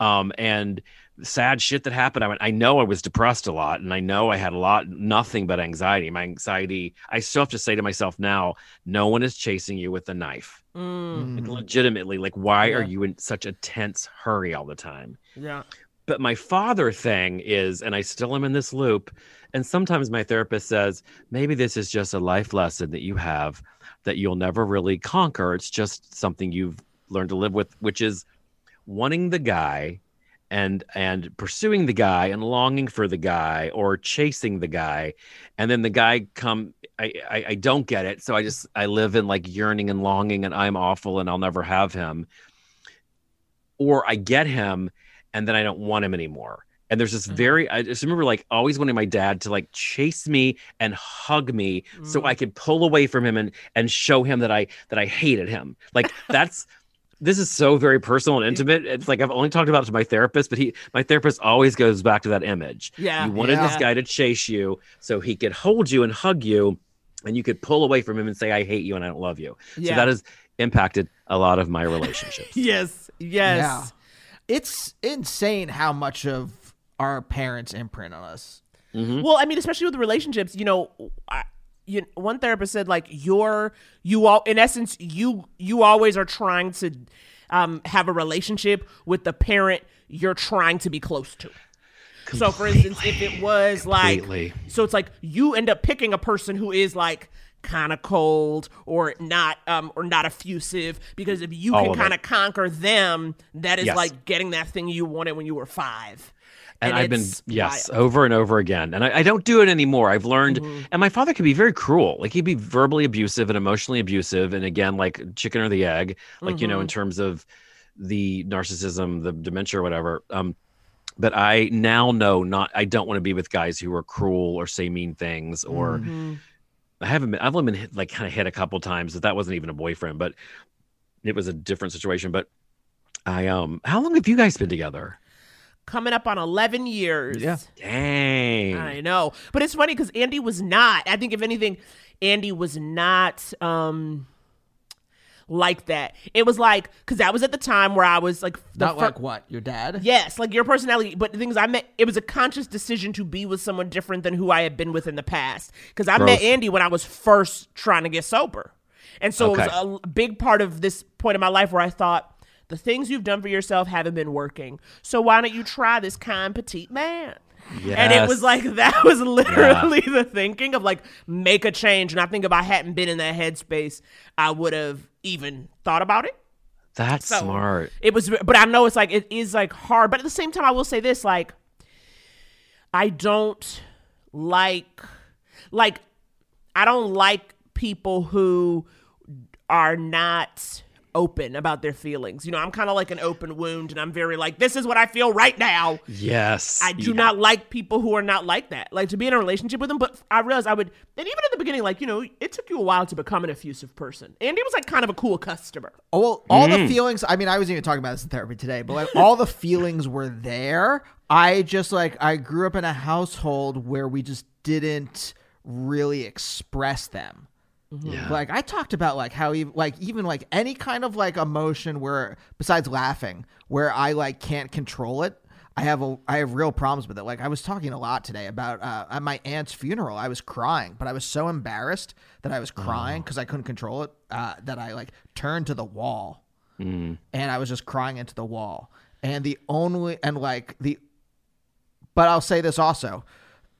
Um and sad shit that happened. I went, I know I was depressed a lot and I know I had a lot nothing but anxiety. My anxiety, I still have to say to myself now, no one is chasing you with a knife.
Mm,
Like, legitimately, like why are you in such a tense hurry all the time?
yeah.
But my father thing is, and I still am in this loop. And sometimes my therapist says, maybe this is just a life lesson that you have that you'll never really conquer. It's just something you've learned to live with, which is wanting the guy and and pursuing the guy and longing for the guy or chasing the guy and then the guy come I, I i don't get it so i just i live in like yearning and longing and i'm awful and i'll never have him. Or i get him and then i don't want him anymore. And there's this mm-hmm. very i just remember like always wanting my dad to like chase me and hug me so mm. i could pull away from him and and show him that i that i hated him. Like that's this is so very personal and intimate. It's like I've only talked about it to my therapist, but he, my therapist, always goes back to that image.
Yeah.
You wanted
Yeah.
this guy to chase you so he could hold you and hug you, and you could pull away from him and say, "I hate you and I don't love you."
Yeah.
So that has impacted a lot of my relationships.
Yes. Yes.
Yeah. It's insane how much of our parents imprint on us.
Mhm.
Well, I mean, especially with relationships, you know, I, you, one therapist said like you're you all in essence you you always are trying to um, have a relationship with the parent you're trying to be close to. So, for instance, if it was like, so it's like you end up picking a person who is like kind of cold or not, um, or not effusive, because if you
All
can kind of conquer them, that is
Yes.
like getting that thing you wanted when you were five.
And, I've been yes over and over again, and I, I don't do it anymore. I've learned,
Mm-hmm.
and my father could be very cruel. Like he'd be verbally abusive and emotionally abusive, and again, like chicken or the egg, like you know,
Mm-hmm.
in terms of the narcissism, the dementia, or whatever. Um, but I now know not. I don't want to be with guys who are cruel or say mean things or.
Mm-hmm.
I haven't been. I've only been hit, like kind of hit a couple times. That that wasn't even a boyfriend, but it was a different situation. But I um, how long have you guys been together?
Coming up on 11 years.
Yeah.
Dang.
I know. But it's funny because Andy was not. I think if anything, Andy was not um like that. It was like because that was at the time where I was like the
Not
fir-
like what? Your dad?
Yes, like your personality. But the things I met. It was a conscious decision to be with someone different than who I had been with in the past. Because I met Andy when I was first trying to get sober, and so it was a big part of this point in my life where I thought the things you've done for yourself haven't been working. So why don't you try this kind petite man? And it was like that was literally the thinking of like make a change. And I think if I hadn't been in that headspace, I would have even thought about it.
That's
So,
smart.
It was, but I know it's like it is like hard. But at the same time, I will say this: like, I don't like, like, I don't like people who are not open about their feelings. You know, I'm kind of like an open wound, and I'm very like, this is what I feel right now.
Yes.
I do
Yeah.
not like people who are not like that. Like to be in a relationship with them, but I realized I would. And even at the beginning, like you know, it took you a while to become an effusive person. Andy was like kind of a cool customer.
Oh, well, all
Mm.
the feelings. I mean, I was even talking about this in therapy today, but like all the feelings were there. I just like I grew up in a household where we just didn't really express them.
Yeah.
Like I talked about like how even like even like any kind of like emotion where besides laughing where I like can't control it. I have a I have real problems with it. Like I was talking a lot today about uh, at my aunt's funeral. I was crying, but I was so embarrassed that I was crying because I couldn't control it uh, that I like turned to the wall and I was just crying into the wall. And the only and like the but I'll say this also.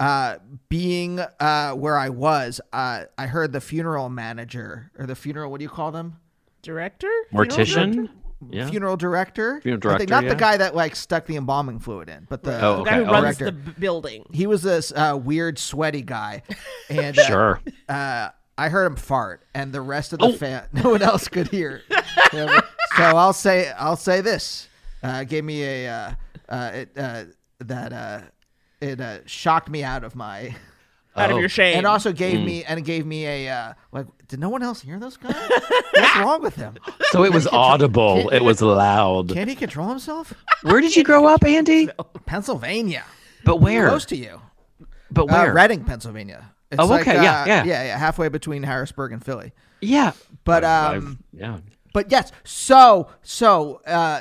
Uh, being uh, where I was, uh, I heard the funeral manager or the funeral. What do you call them?
Director, Funeral
Mortician?
director?
Yeah.
funeral director.
Funeral
I think not
yeah.
the guy that like stuck the embalming fluid in, but the,
Oh,
The guy who
okay.
runs
director.
the building.
He was this uh, weird, sweaty guy, and uh,
Sure.
uh, I heard him fart, and the rest of
Oh.
the fan, no one else could hear. Yeah, so I'll say, I'll say this. Uh, gave me a uh, uh, it, uh, that uh, it uh, shocked me out of my,
Out of
Oh.
your shame.
and also gave
Mm.
me and it gave me a uh, like. Did no one else hear those guys? What's wrong with him?
So it was audible. It was loud.
Can't he control himself?
Where did you grow up, Andy?
Pennsylvania,
But where?
close to you.
But
Uh,
where?
Reading, Pennsylvania. It's
Oh,
like,
okay, yeah,
uh,
yeah.
yeah, yeah, halfway between Harrisburg and Philly.
Yeah.
But
I've-
um,
yeah.
but yes so so uh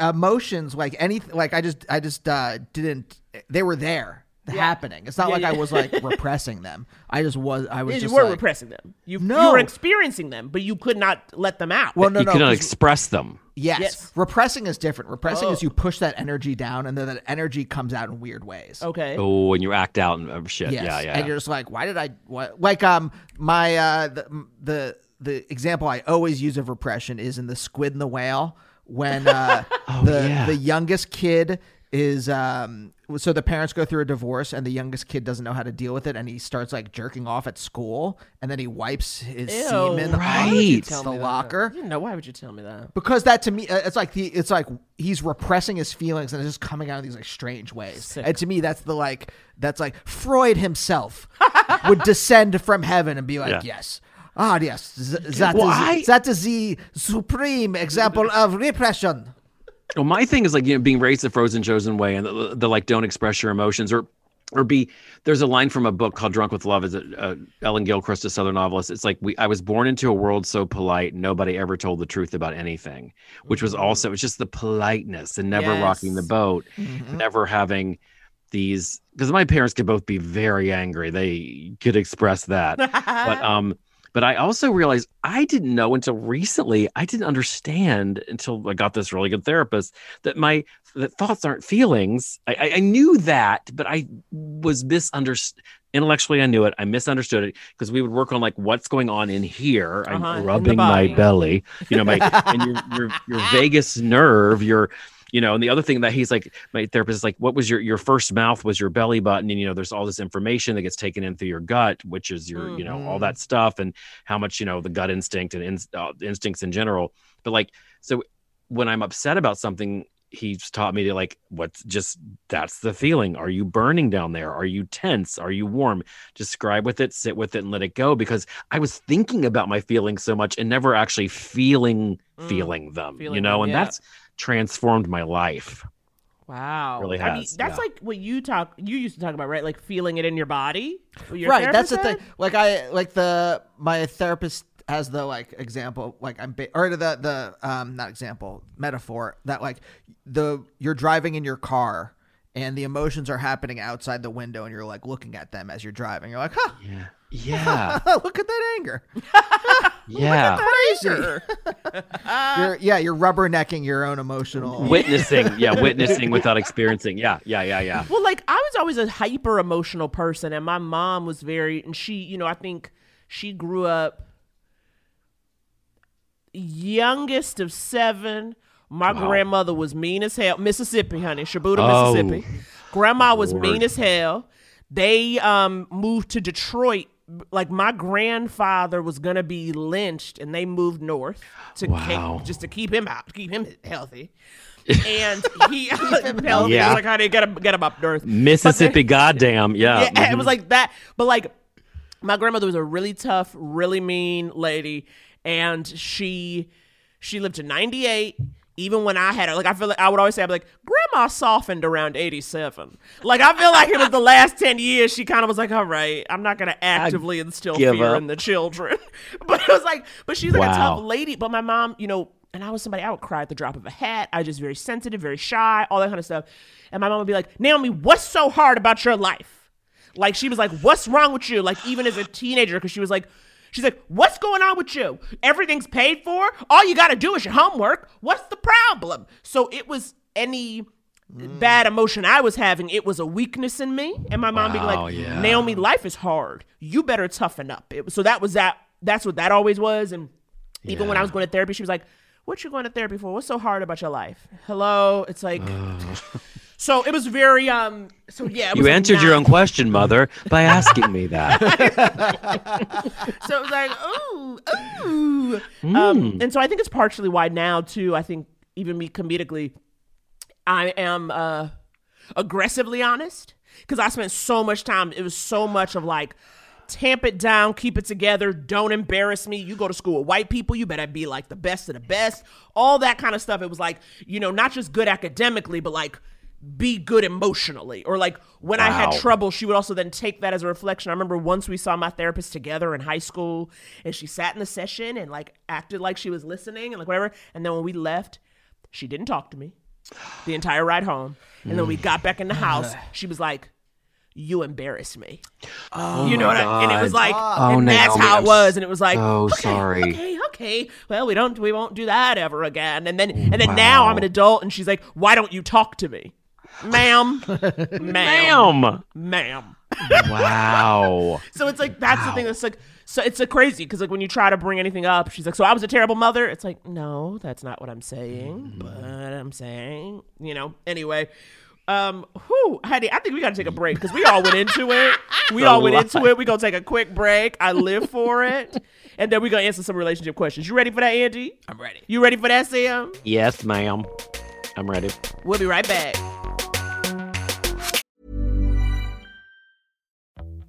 emotions like anything like i just i just uh didn't they were there happening it's not
Yeah,
like i was like repressing them i just was i was just.
you
just
were
like,
repressing them. You,
no.
you were experiencing them, but you could not let them out.
well no
you
no
cannot
'cause-
express them.
yes.
Yes.
repressing is different repressing is
Oh.
you push that energy down and then that energy comes out in weird ways
okay.
Oh, and you act out and uh, shit.
Yes.
Yeah, yeah.
And you're just like, why did I? What? Like, um, my uh, the the the example I always use of repression is in the Squid and the Whale when uh, the
Oh, yeah.
the youngest kid is um so the parents go through a divorce and the youngest kid doesn't know how to deal with it and he starts like jerking off at school and then he wipes his
Ew.
semen
Why would you
Right.
tell
the
that?
locker
You know, why would you tell me that?
because that to me uh, it's like the it's like he's repressing his feelings and it's just coming out in these like strange ways
Sick.
and to me that's the like that's like freud himself would descend from heaven and be like
Yeah.
yes ah yes th- that is
Well, I-
that is the supreme example of repression
Well, my thing is like you know being raised the frozen chosen way, and the, the like don't express your emotions or or be there's a line from a book called Drunk with Love. Is it uh, Ellen Gilchrist, a Southern novelist? It's like we I was born into a world so polite, nobody ever told the truth about anything, which was also it's just the politeness and never rocking the
Yes.
boat, never having these because my parents could both be very angry. They could express that, but um but i also realized i didn't know until recently i didn't understand until i got this really good therapist that my that thoughts aren't feelings. I i, I knew that but i was misunderstood intellectually i knew it. I misunderstood it because we would work on like what's going on in here.
Uh-huh,
i'm
the
rubbing my belly. You know my and your your your vagus nerve your you know and the other thing that he's like my therapist is like what was your your first mouth was your belly button and you know there's all this information that gets taken in through your gut which is your you know all that stuff and how much you know the gut instinct and in, uh, instincts in general. But like so when i'm upset about something he's taught me to like what's just that's the feeling. Are you burning down there? Are you tense? Are you warm? Describe with it sit with it and let it go because i was thinking about my feelings so much and never actually feeling
Mm,
feeling them you know
them,
and
yeah.
that's transformed my life
Wow.
Really
I mean,
has,
that's
yeah.
like what you talk you used to talk about, right? Like feeling it in your body. Your
right that's the thing like i like the my therapist has the like example like i'm ba- or the the um not example metaphor that like the you're driving in your car and the emotions are happening outside the window and you're like looking at them as you're driving you're like huh
yeah yeah
look at that anger
yeah
crazy you're yeah you're rubbernecking your own emotional
witnessing yeah witnessing without experiencing yeah yeah yeah yeah
Well, like I was always a hyper emotional person, and my mom was very, and she, you know, I think she grew up youngest of seven. My grandmother was mean as hell. Mississippi, honey, Shubuta,
Oh,
Mississippi. Grandma was
Lord.
mean as hell. They um moved to Detroit. Like my grandfather was gonna be lynched, and they moved north to
Wow.
keep, just to keep him out, keep him healthy. and he healthy.
Yeah.
Like how do you get him get him up north?
mississippi goddamn yeah
Yeah, it
mhm.
was like that. But like, my grandmother was a really tough, really mean lady, and she she lived to ninety eight. Even when I had her, like I feel like I would always say, I'd be like, Grandma softened around eighty seven. Like I feel like it was the last ten years. She kind of was like, all right, I'm not gonna actively instill fear
up.
in the children. but it was like, but she's like a tough lady. But my mom, you know, and I was somebody I would cry at the drop of a hat. I was just very sensitive, very shy, all that kind of stuff. And my mom would be like, Naomi, what's so hard about your life? Like she was like, "What's wrong with you?" Like even as a teenager, because she was like, she's like, "What's going on with you? Everything's paid for. All you got to do is your homework. What's the problem?" So it was any mm. bad emotion I was having, it was a weakness in me, and my mom being like,
yeah.
"Naomi, life is hard. You better toughen up." It, so that was that. That's what that always was, and even when I was going to therapy, she was like, what you going to therapy for? What's so hard about your life? Hello, it's like. So it was very um. So yeah,
You
like
answered your own question, mother, by asking me that.
So it was like, ooh, ooh. Um, and so I think it's partially why now too. I think even me comedically, I am uh aggressively honest because I spent so much time. It was so much of like. Tamp it down, keep it together, don't embarrass me. You go to school with white people, you better be like the best of the best. All that kind of stuff. It was like, you know, not just good academically, but like be good emotionally. Or like when I had trouble, she would also then take that as a reflection. I remember once we saw my therapist together in high school and she sat in the session and like acted like she was listening and like whatever. And then when we left, she didn't talk to me the entire ride home. And then we mm. got back in the house. She was like, you embarrassed me.
Oh
you know what I, and it was like
Oh,
and that's
Naomi,
how it was and it was like
so
okay,
sorry.
okay okay well we don't we won't do that ever again and then and then now i'm an adult and she's like why don't you talk to me ma'am ma'am
Damn.
ma'am
Wow.
so it's like that's the thing that's like so it's a crazy because like when you try to bring anything up she's like so i was a terrible mother it's like no that's not what i'm saying but i'm saying you know anyway um whew, Heidi, I think we gotta take a break because we all went into it. We all went into it. We gonna take a quick break. I live for it. And then we're gonna answer some relationship questions. You ready for that, Andy? I'm ready. You ready for that, Sam?
Yes, ma'am. I'm ready.
We'll be right back.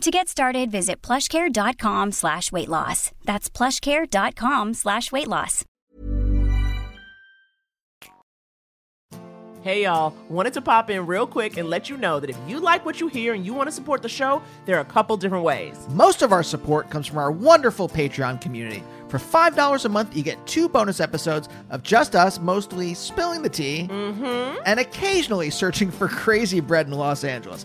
To get started, visit plushcare.com slash weight loss. That's plushcare.com slash weight loss.
Hey y'all, wanted to pop in real quick and let you know that if you like what you hear and you want to support the show, there are a couple different ways.
Most of our support comes from our wonderful Patreon community. For $5 a month, you get two bonus episodes of just us, mostly spilling the tea, mm-hmm. and occasionally searching for crazy bread in Los Angeles.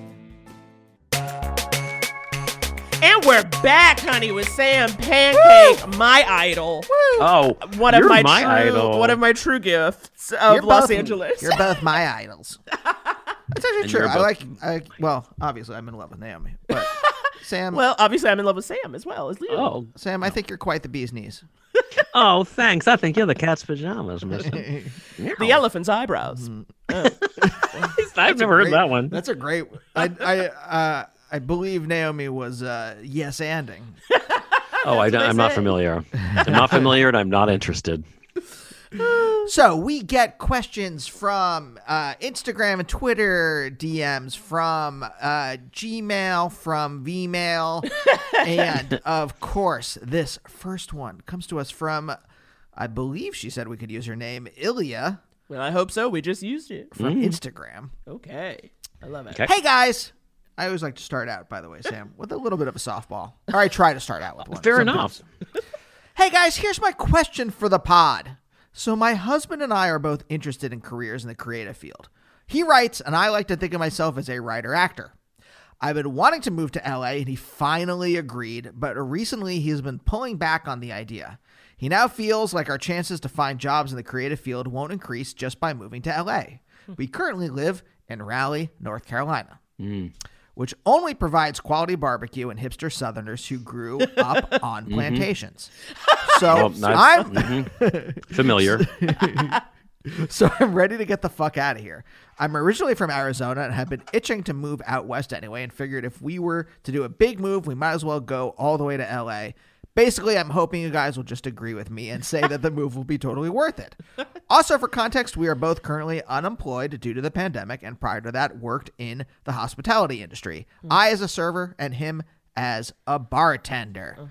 And we're back, honey, with Sam Pancake, my idol.
Oh,
One of
you're
my,
my
true,
idol.
one of my true gifts of
You're
Los
both-
Angeles.
You're both my idols. That's actually
And
true. I like. I well, obviously, I'm in love with Naomi, but Sam.
well, obviously, I'm in love with Sam as well as Leo.
Oh,
Sam, I think you're quite the bee's knees.
oh, thanks. I think you're the cat's pajamas, mister.
The elephant's eyebrows.
I've never heard that one.
That's a great. I I uh, I believe Naomi was uh, yes anding.
Oh, I,
they
am not familiar. I'm not familiar, and I'm not interested.
So we get questions from uh, Instagram and Twitter DMs, from uh, Gmail, from Vmail, and of course, this first one comes to us from, I believe she said we could use her name, Ilya
Well, I hope so. We just used it.
from Instagram.
Okay. I love it.
Okay.
Hey guys. I always like to start out, by the way, Sam, with a little bit of a softball. Or I try to start out with one.
Fair
sometimes.
enough.
Hey guys, here's my question for the pod. So, my husband and I are both interested in careers in the creative field. He writes, and I like to think of myself as a writer actor. I've been wanting to move to LA, and he finally agreed, but recently he has been pulling back on the idea. He now feels like our chances to find jobs in the creative field won't increase just by moving to LA. We currently live in Raleigh, North Carolina hmm. Which only provides quality barbecue and hipster Southerners who grew up on plantations. So
Well, nice.
I'm
Mhm. familiar.
so I'm ready to get the fuck out of here. I'm originally from Arizona and have been itching to move out west anyway, and figured if we were to do a big move, we might as well go all the way to LA. Basically, I'm hoping you guys will just agree with me and say that the move will be totally worth it. Also, for context, we are both currently unemployed due to the pandemic, and prior to that, worked in the hospitality industry. I as a server, and him as a bartender.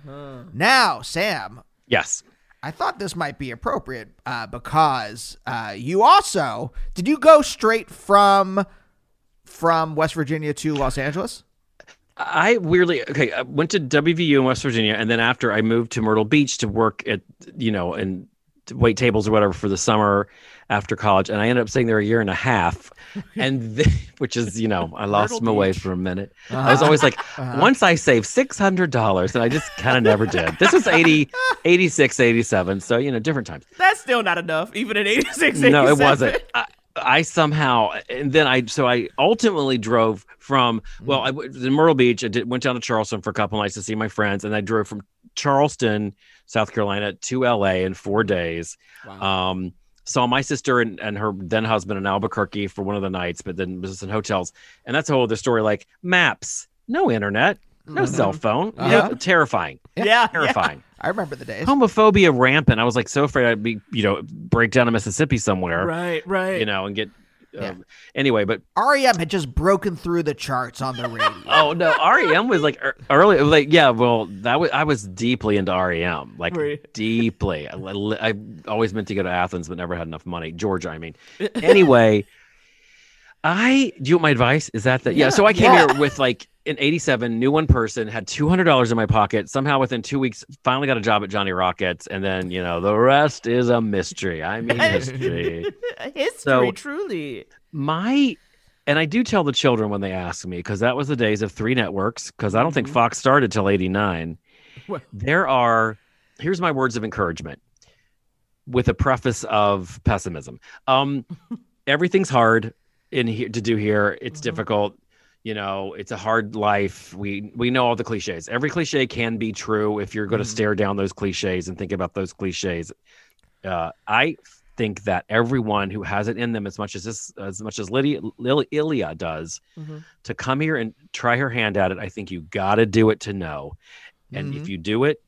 Now, Sam,
Yes.
I thought this might be appropriate uh, because uh, you also did you go straight from from West Virginia to Los Angeles?
I weirdly okay. I went to WVU in West Virginia, and then after I moved to Myrtle Beach to work at you know and wait tables or whatever for the summer after college, and I ended up staying there a year and a half, and th- which is you know I lost my way for a minute. I was uh-huh. always like, uh-huh. once I save six hundred dollars, and I just kind of never did. This was 80, 86, 87, so you know different times.
That's still not enough, even at 86,
No, it wasn't. I, I somehow, and then I, so I ultimately drove from, well, I was in Myrtle Beach. I did, went down to Charleston for a couple nights to see my friends, and I drove from Charleston, South Carolina, to LA in four days. Um, saw my sister and, and her then husband in Albuquerque for one of the nights, but then was in hotels. And that's a whole other story like maps, no internet, no cell phone. You know,
Uh-huh.
terrifying.
Yeah, yeah.
Terrifying.
I remember the days.
Homophobia rampant. I was like so afraid I'd be, you know, break down in Mississippi somewhere
Right, right.
you know, and get. Um,
Yeah.
Anyway, but
REM had just broken through the charts on the radio.
oh no, REM was like early, like yeah. Well, that was I was deeply into REM, like
Right.
deeply. I, I always meant to go to Athens, but never had enough money. Georgia, I mean. Anyway, I do you want my advice? Is that the yeah? so I came
Yeah.
here with like an '87, knew one person, had two hundred dollars in my pocket. Somehow, within two weeks, finally got a job at Johnny Rockets, and then you know the rest is a mystery. I mean, history.
History,
So-
truly.
my and I do tell the children when they ask me because that was the days of three networks because I don't think Fox started till 89.
Well-
There are here's my words of encouragement with a preface of pessimism. Um everything's hard in here to do here. It's difficult. You know, it's a hard life. We we know all the cliches. Every cliche can be true if you're going to stare down those cliches and think about those cliches. Uh, I think that everyone who has it in them as much as this as much as Lydia Lil, Ilya does
Mhm.
to come here and try her hand at it i think you got to do it to know and if you do it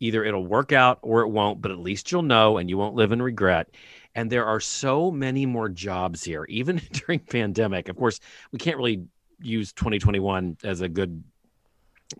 either it'll work out or it won't but at least you'll know and you won't live in regret and there are so many more jobs here even during pandemic of course we can't really use 2021 as a good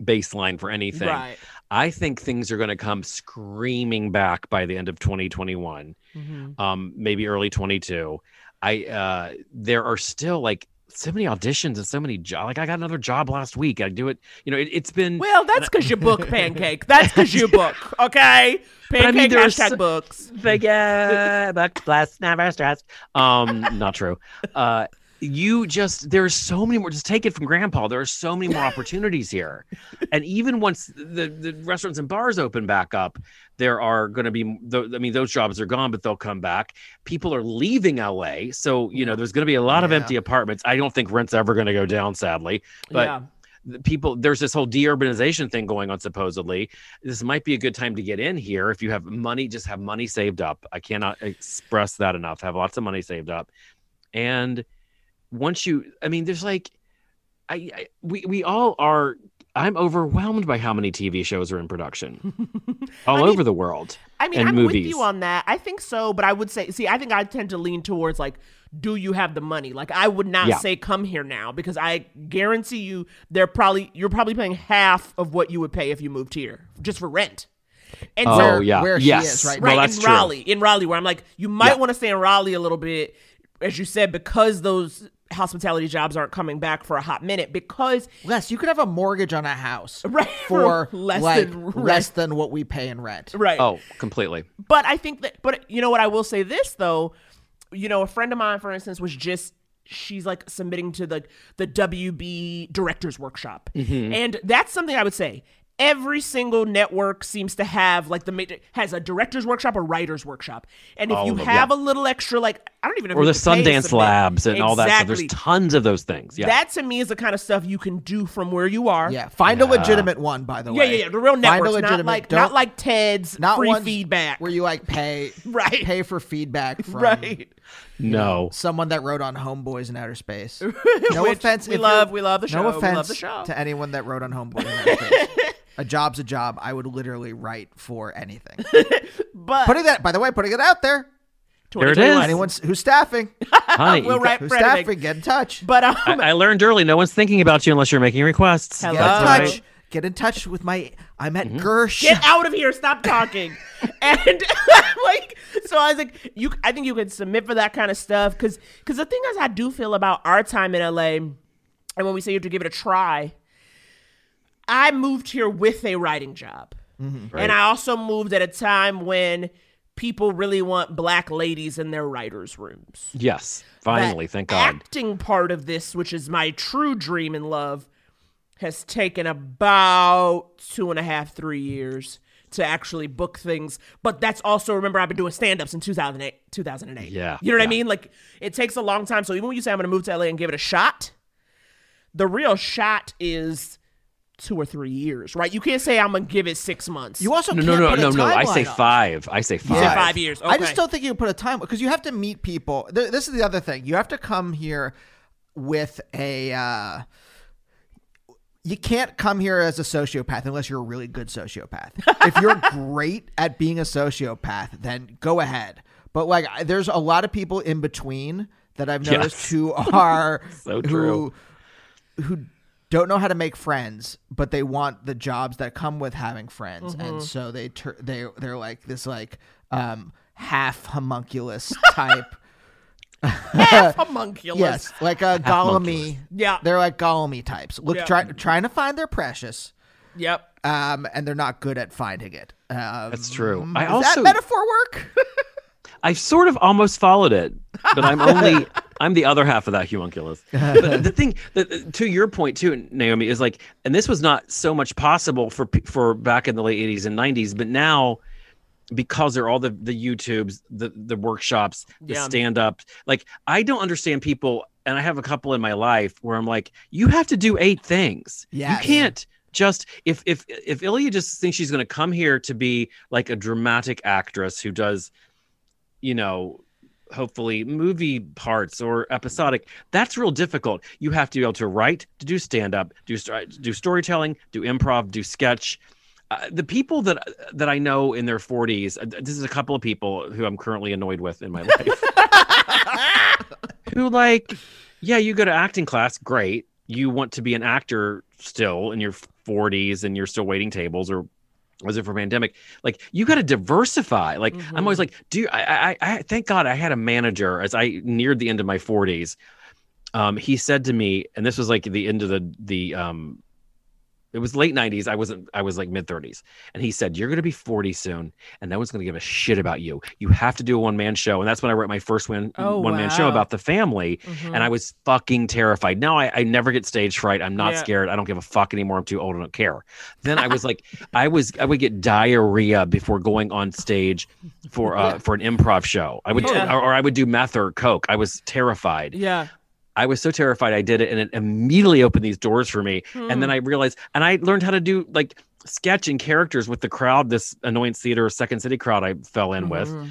baseline for anything
Right.
i think things are going to come screaming back by the end of 2021
Mhm.
um maybe early 22 i uh there are still like so many auditions and so many jobs like i got another job last week i do it you know it, it's been
Well, that's because you book Pancake. That's because you book, okay?
I mean,
Pancake
there are
hashtag
so-
books.
big uh, buck bless never stressed um not true uh you just there's so many more just take it from grandpa there are so many more opportunities here. And even once the, the restaurants and bars open back up there are going to be tho- i mean those jobs are gone but they'll come back. People are leaving la so you know mm-hmm. there's going to be a lot of empty apartments. I don't think rent's ever going to go down sadly but
yeah.
people there's this whole deurbanization thing going on supposedly. This might be a good time to get in here if you have money just have money saved up. I cannot express that enough. Have lots of money saved up. And once you i mean there's like i, I we, we all are i'm overwhelmed by how many tv shows are in production all
I mean-
over the world
I mean,
and
I'm
movies
with you on that. I think so, but I would say, see, I think I tend to lean towards like, do you have the money? Like, I would not
Yeah.
say come here now because I guarantee you, they're probably you're probably paying half of what you would pay if you moved here just for rent. And
oh
so,
yeah
where she
yes
is right
well,
right
that's
in
true.
Raleigh, in Raleigh, where I'm like, you might
Yeah.
want to stay in Raleigh a little bit, as you said, because those hospitality jobs aren't coming back for a hot minute because
Les, you could have a mortgage on a house
Right,
for
for less
like,
than rent.
less than what we pay in rent.
right.
Oh, completely.
But I think that, but you know what? I will say this though. You know, a friend of mine, for instance, was just she's like submitting to the the WB Directors Workshop,
Mm-hmm.
and that's something I would say. Every single network seems to have like the ma- has a director's workshop or writer's workshop, and if
All
you
them,
have
yeah.
a little extra, like I don't even know,
Or
you
the
can pay to
Sundance. Labs and all that stuff. There's tons of those things. Yeah.
That to me is the kind of stuff you can do from where you are.
Yeah, find a legitimate one, by the way.
yeah, yeah. The real
Find a
networks, not like
don't-
like Ted's
not
free feedback.
where you like pay
Right.
pay for feedback from
right.
no.
someone that wrote on Homeboys in Outer Space. No offense.
we love- we love the show,
No
we
offense
love the show.
to anyone that wrote on Homeboys in Outer Space. a job's a job. I would literally write for anything.
But
putting that, by the way, putting it out there.
There it
2021.
is.
Anyone who's staffing,
Honey,
We'll
you
write
who's
for anything.
staffing, get in touch.
But um,
I, I learned early. No one's thinking about you unless you're making requests.
Hello.
Get in touch.
right.
Get in touch with my. I'm
Mm-hmm.
at Gersh.
get out of here! Stop talking. and like, so I was like, you. I think you can submit for that kind of stuff because because the thing is, I do feel about our time in LA, and when we say you have to give it a try, I moved here with a writing job, and I also moved at a time when people really want black ladies in their writers' rooms.
Yes. Finally,
that
thank God.
Acting part of this, which is my true dream in love, has taken about two and a half, three years to actually book things. But that's also remember I've been doing stand-ups in 2008, 2008.
Yeah,
You know what I mean? Like it takes a long time. So even when you say I'm going to move to LA and give it a shot, the real shot is two or three years, right? You can't say I'm going to give it six months.
You also
No,
can't
no, no,
put
no, no. I say five. I say
You
five.
said five years. Okay.
I just don't think you can put a time because you have to meet people. This is the other thing. You have to come here with a. Uh, you can't come here as a sociopath unless you're a really good sociopath. if you're great at being a sociopath, then go ahead. But like, there's a lot of people in between that I've noticed
Yes.
who are
So
who
true.
who don't know how to make friends, but they want the jobs that come with having friends,
Mm-hmm.
and so they tur- they they're like this like um half homunculus type.
half homunculus.
yes, like a Gollum.
Yeah.
they're like Gollum types. Look,
Yeah.
try, trying to find their precious,
Yep.
um, and they're not good at finding it. Um,
That's true. I
does
also
that metaphor work?
I sort of almost followed it, but I'm only I'm the other half of that homunculus. But the thing that to your point too, Naomi, is like, and this was not so much possible for for back in the late '80s and '90s, but now because there are all the the YouTubes, the the workshops, the
Yeah.
stand up. Like, I don't understand people, and I have a couple in my life where I'm like, you have to do eight things.
Yes.
You can't just if if if Ilya just thinks she's going to come here to be like a dramatic actress who does, you know, hopefully movie parts or episodic that's real difficult. You have to be able to write to do stand up do do storytelling do improv do sketch. Uh, the people that that I know in their 40s uh, this is a couple of people who I'm currently annoyed with in my life. Who like yeah you go to acting class great. You want to be an actor still in your 40s and you're still waiting tables or was it for pandemic like you got to diversify. Like i'm always like do you, I, I i thank god i had a manager as i neared the end of my 40s um he said to me and this was like the end of the the um it was late 90s i wasn't i was like mid 30s and he said you're going to be 40 soon and no one's going to give a shit about you. You have to do a one-man show. And that's when i wrote my first one
Oh,
one-man show about the family.
Mhm.
and i was fucking terrified. Now I, I never get stage fright. I'm not
Yeah.
scared. I don't give a fuck anymore. I'm too old. I don't care. Then i was like i was i would get diarrhea before going on stage for uh for an improv show. I would
Yeah.
or, or i would do meth or coke. I was terrified.
Yeah.
I was so terrified I did it and it immediately opened these doors for me. And then hmm. I realized and I learned how to do like sketch and characters with the crowd, this annoyance theater second city crowd I fell in with. Mm-hmm.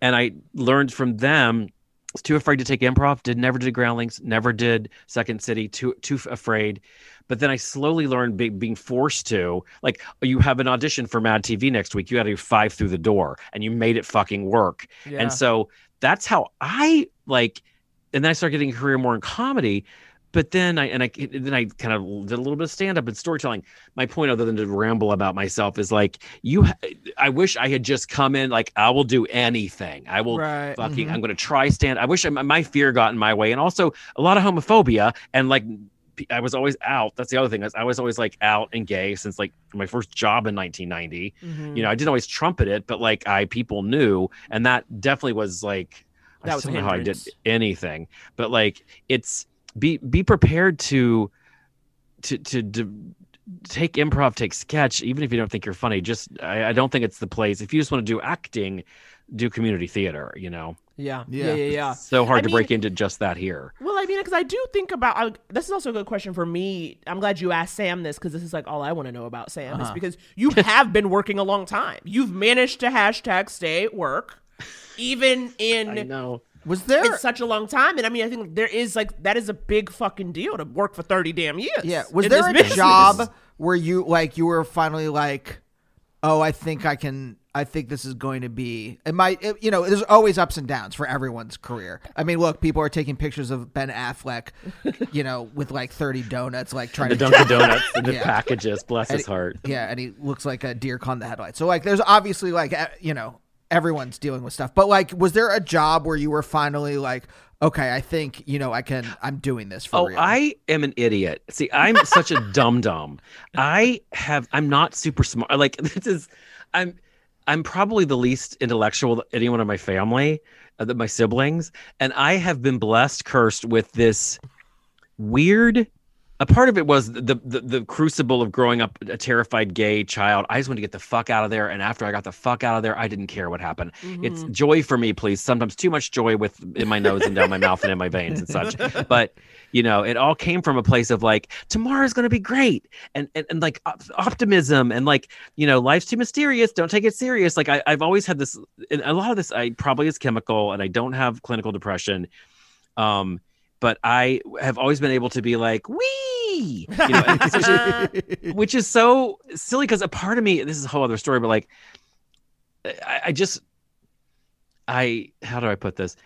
And I learned from them. Was too afraid to take improv, did never did groundlings, never did second city, too too afraid. But then I slowly learned be, being forced to like you have an audition for Mad TV next week, you got to do five through the door, and you made it fucking work.
Yeah.
And so that's how I like, and then I started getting a career more in comedy. but then I and I then I kind of did a little bit of stand up and storytelling. My point, other than to ramble about myself, is like you. I wish I had just come in like I will do anything. I will
Right.
fucking. I'm going to try stand. I wish I, my fear got in my way, and also a lot of homophobia and like. I was always out. That's the other thing. is I was always like out and gay since like my first job in 1990.
Mm-hmm.
You know, I didn't always trumpet it, but like I people knew, and that definitely was like
That
I
was
still don't know how I did anything, but like it's be be prepared to to to, to take improv, take sketch, even if you don't think you're funny. Just I, I don't think it's the place. If you just want to do acting, do community theater. You know,
Yeah.
Yeah.
Yeah. Yeah. Yeah.
So hard
I
to
mean-
break into just that here.
Well, I mean, because I do think about I, this is also a good question for me. I'm glad you asked Sam this because this is like all I want to know about Sam
Uh-huh.
is because you have been working a long time. You've managed to hashtag stay at work, even in
I
in
know.
Was there?
it's such a long time. And I mean, I think there is like that is a big fucking deal to work for 30 damn years.
Yeah. Was there a
business.
job where you like you were finally like, oh, I think I can. I think this is going to be. It might. It, you know, there's always ups and downs for everyone's career. I mean, look, people are taking pictures of Ben Affleck, you know, with like 30 donuts, like trying
The
to
Dunkin' Donuts and the
Yeah.
packages, bless
And
his
he-
heart.
Yeah, and he looks like a deer caught in the headlights. So like, there's obviously like, eh, you know, everyone's dealing with stuff. But like, was there a job where you were finally like, okay, I think you know, I can. I'm doing this for
Oh,
real.
I am an idiot. See, I'm such a dum dum. I have. I'm not super smart. Like this is. I'm. I'm probably the least intellectual anyone in my family, uh, my siblings, and I have been blessed, cursed with this weird. A part of it was the, the the crucible of growing up a terrified gay child. I just wanted to get the fuck out of there, and after I got the fuck out of there, I didn't care what happened. It's joy for me, please. Sometimes too much joy with in my nose and down my mouth and in my veins and such. But you know, it all came from a place of like tomorrow's going to be great, and and, and like op- optimism, and like you know, life's too mysterious. Don't take it serious. Like I, I've always had this, and a lot of this, I probably is chemical, and I don't have clinical depression. Um, but I have always been able to be like, wee, you know, which is so silly because a part of me, this is a whole other story, but like, I, I just, I, how do I put this?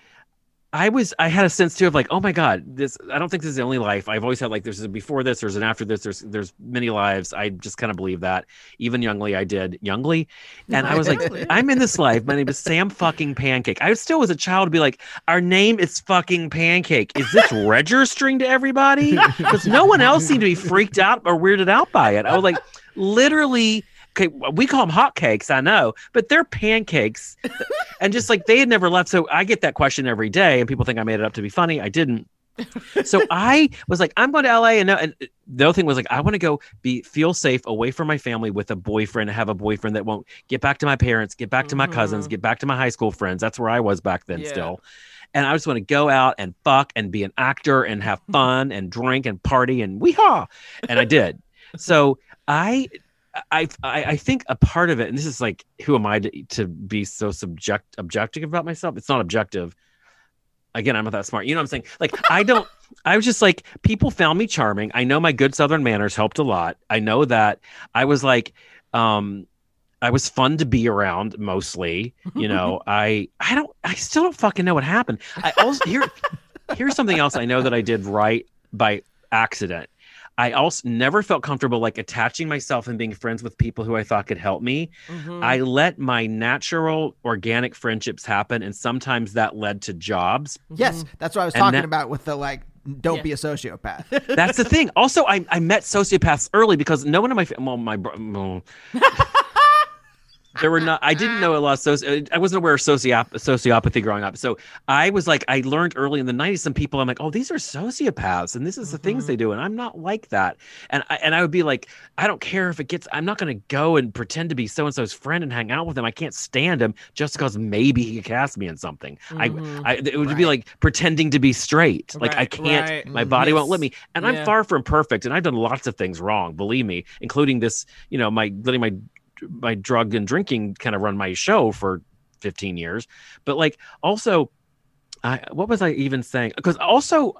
I was, I had a sense too of like, oh my God, this, I don't think this is the only life. I've always had like, there's a before this, there's an after this, there's, there's many lives. I just kind of believe that. Even youngly, I did youngly. And I was like, I'm in this life. My name is Sam fucking Pancake. I still, as a child, be like, our name is fucking Pancake. Is this registering to everybody? Because no one else seemed to be freaked out or weirded out by it. I was like, literally. Okay, we call them hot cakes, I know, but they're pancakes, and just like they had never left. So I get that question every day, and people think I made it up to be funny. I didn't. so I was like, I'm going to LA, and, no- and the other thing was like, I want to go be feel safe away from my family with a boyfriend, have a boyfriend that won't get back to my parents, get back to my cousins, mm-hmm. get back to my high school friends. That's where I was back then,
Yeah.
still. And I just want to go out and fuck and be an actor and have fun and drink and party and weehaw. And I did. So I, I, I I think a part of it, and this is like, who am I to, to be so subject objective about myself? It's not objective. Again, I'm not that smart. You know what I'm saying? Like, I don't. I was just like, people found me charming. I know my good Southern manners helped a lot. I know that I was like, um, I was fun to be around mostly. You know, I I don't. I still don't fucking know what happened. I also here. Here's something else I know that I did right by accident. I also never felt comfortable like attaching myself and being friends with people who I thought could help me.
Mm-hmm.
I let my natural organic friendships happen, and sometimes that led to jobs.
yes, that's what I was
And
talking
that-
about with the like, don't be a sociopath.
That's the thing. Also, I, I met sociopaths early because no one in my fa- well, my bro- well, there were not. I didn't know a lot of soci. I wasn't aware of sociop- sociopathy growing up. So I was like, I learned early in the '90s. Some people, I'm like, oh, these are sociopaths, and this is the things they mm-hmm. do, and I'm not like that. And I, and I would be like, I don't care if it gets. I'm not going to go and pretend to be so and so's friend and hang out with him. I can't stand him just because maybe he cast me in something. I, mm-hmm. I it would be like pretending to be straight. Like I can't.
right.
My mm-hmm. body won't let me. And
Yeah.
I'm far from perfect, and I've done lots of things wrong. Believe me, including this. You know, my letting my my drug and drinking kind of run my show for 15 years. But like also, I what was I even saying? Because also,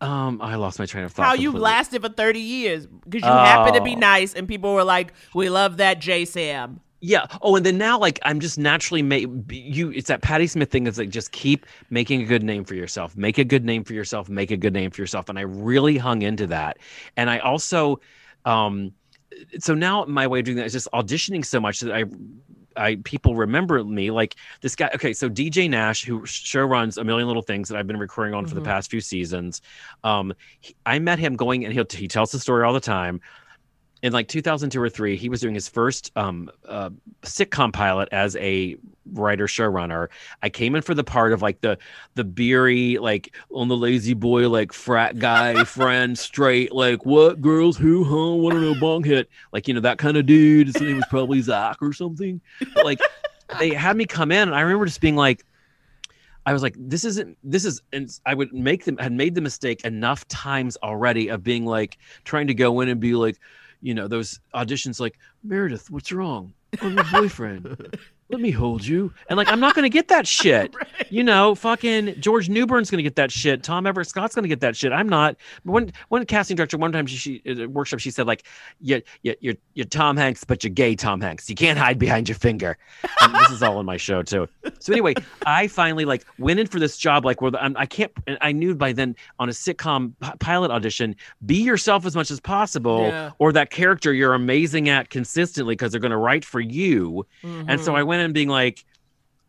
um, I lost my train of thought.
How you lasted for 30 years because you happen to be
Oh.
nice and people were like, we love that J Sam.
Yeah. Oh, and then now, like, I'm just naturally made you. It's that Patti Smith thing. Is like just keep making a good name for yourself. Make a good name for yourself. Make a good name for yourself. And I really hung into that. And I also, um, so now my way of doing that is just auditioning so much that I, I people remember me like this guy. Okay, so DJ Nash, who show runs a million little things that I've been recording on for the
Mhm.
past few seasons. Um, he- I met him going, and he'll he tells the story all the time in like 2002 or three, he was doing his first um, uh, sitcom pilot as a writer showrunner. I came in for the part of like the the beery like on the lazy boy like frat guy friend straight like what girls who huh want to know bong hit like you know that kind of dude. His name was probably Zach or something. But, like they had me come in, and I remember just being like. I was like, this isn't, this is, and I would make them, had made the mistake enough times already of being like, trying to go in and be like, you know, those auditions like, Meredith, what's wrong? I'm your boyfriend. Let me hold you. And like, I'm not going to get that shit. You know, fucking George Newbern's going to get that shit. Tom Everett Scott's going to get that shit. I'm not. But one, one casting director, one time she, she a workshop, she said like, you, you, you're, you're Tom Hanks, but you're gay Tom Hanks. You can't hide behind your finger. And this is all in my show too. So anyway, I finally like went in for this job. Like where the, I'm, I can't, and I knew by then on a sitcom p- pilot audition, be yourself as much as possible
Yeah.
or that character you're amazing at consistently because they're going to write for you. And so. I mm-hmm. went in being like,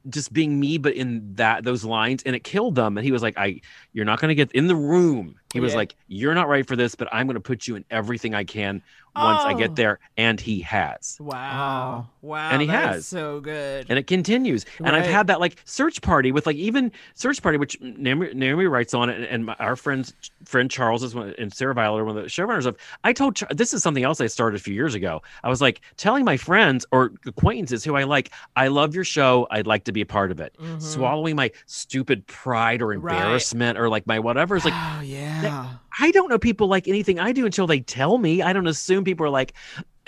just being me, but in that those lines, and it killed them. And he was like, "I, you're not going to get in the room." He was like, "You're not right for this, but I'm going to put you in everything I can once I
Oh.
get there." And he has,
Wow. Wow.
And he has.
so good.
and it continues. And I've had that like search party with like even search party, which Naomi, Naomi writes on it, and, and my, our friends, friend Charles is one, and Sarah Violet are one of the showrunners of. I told Char- this is something else I started a few years ago. I was like telling my friends or acquaintances who I like, I love your show. I'd like to be a part of it.
Mhm.
Swallowing my stupid pride or
Right.
embarrassment or like my whatever is like.
oh yeah.
I don't know people like anything I do until they tell me. I don't assume people are like,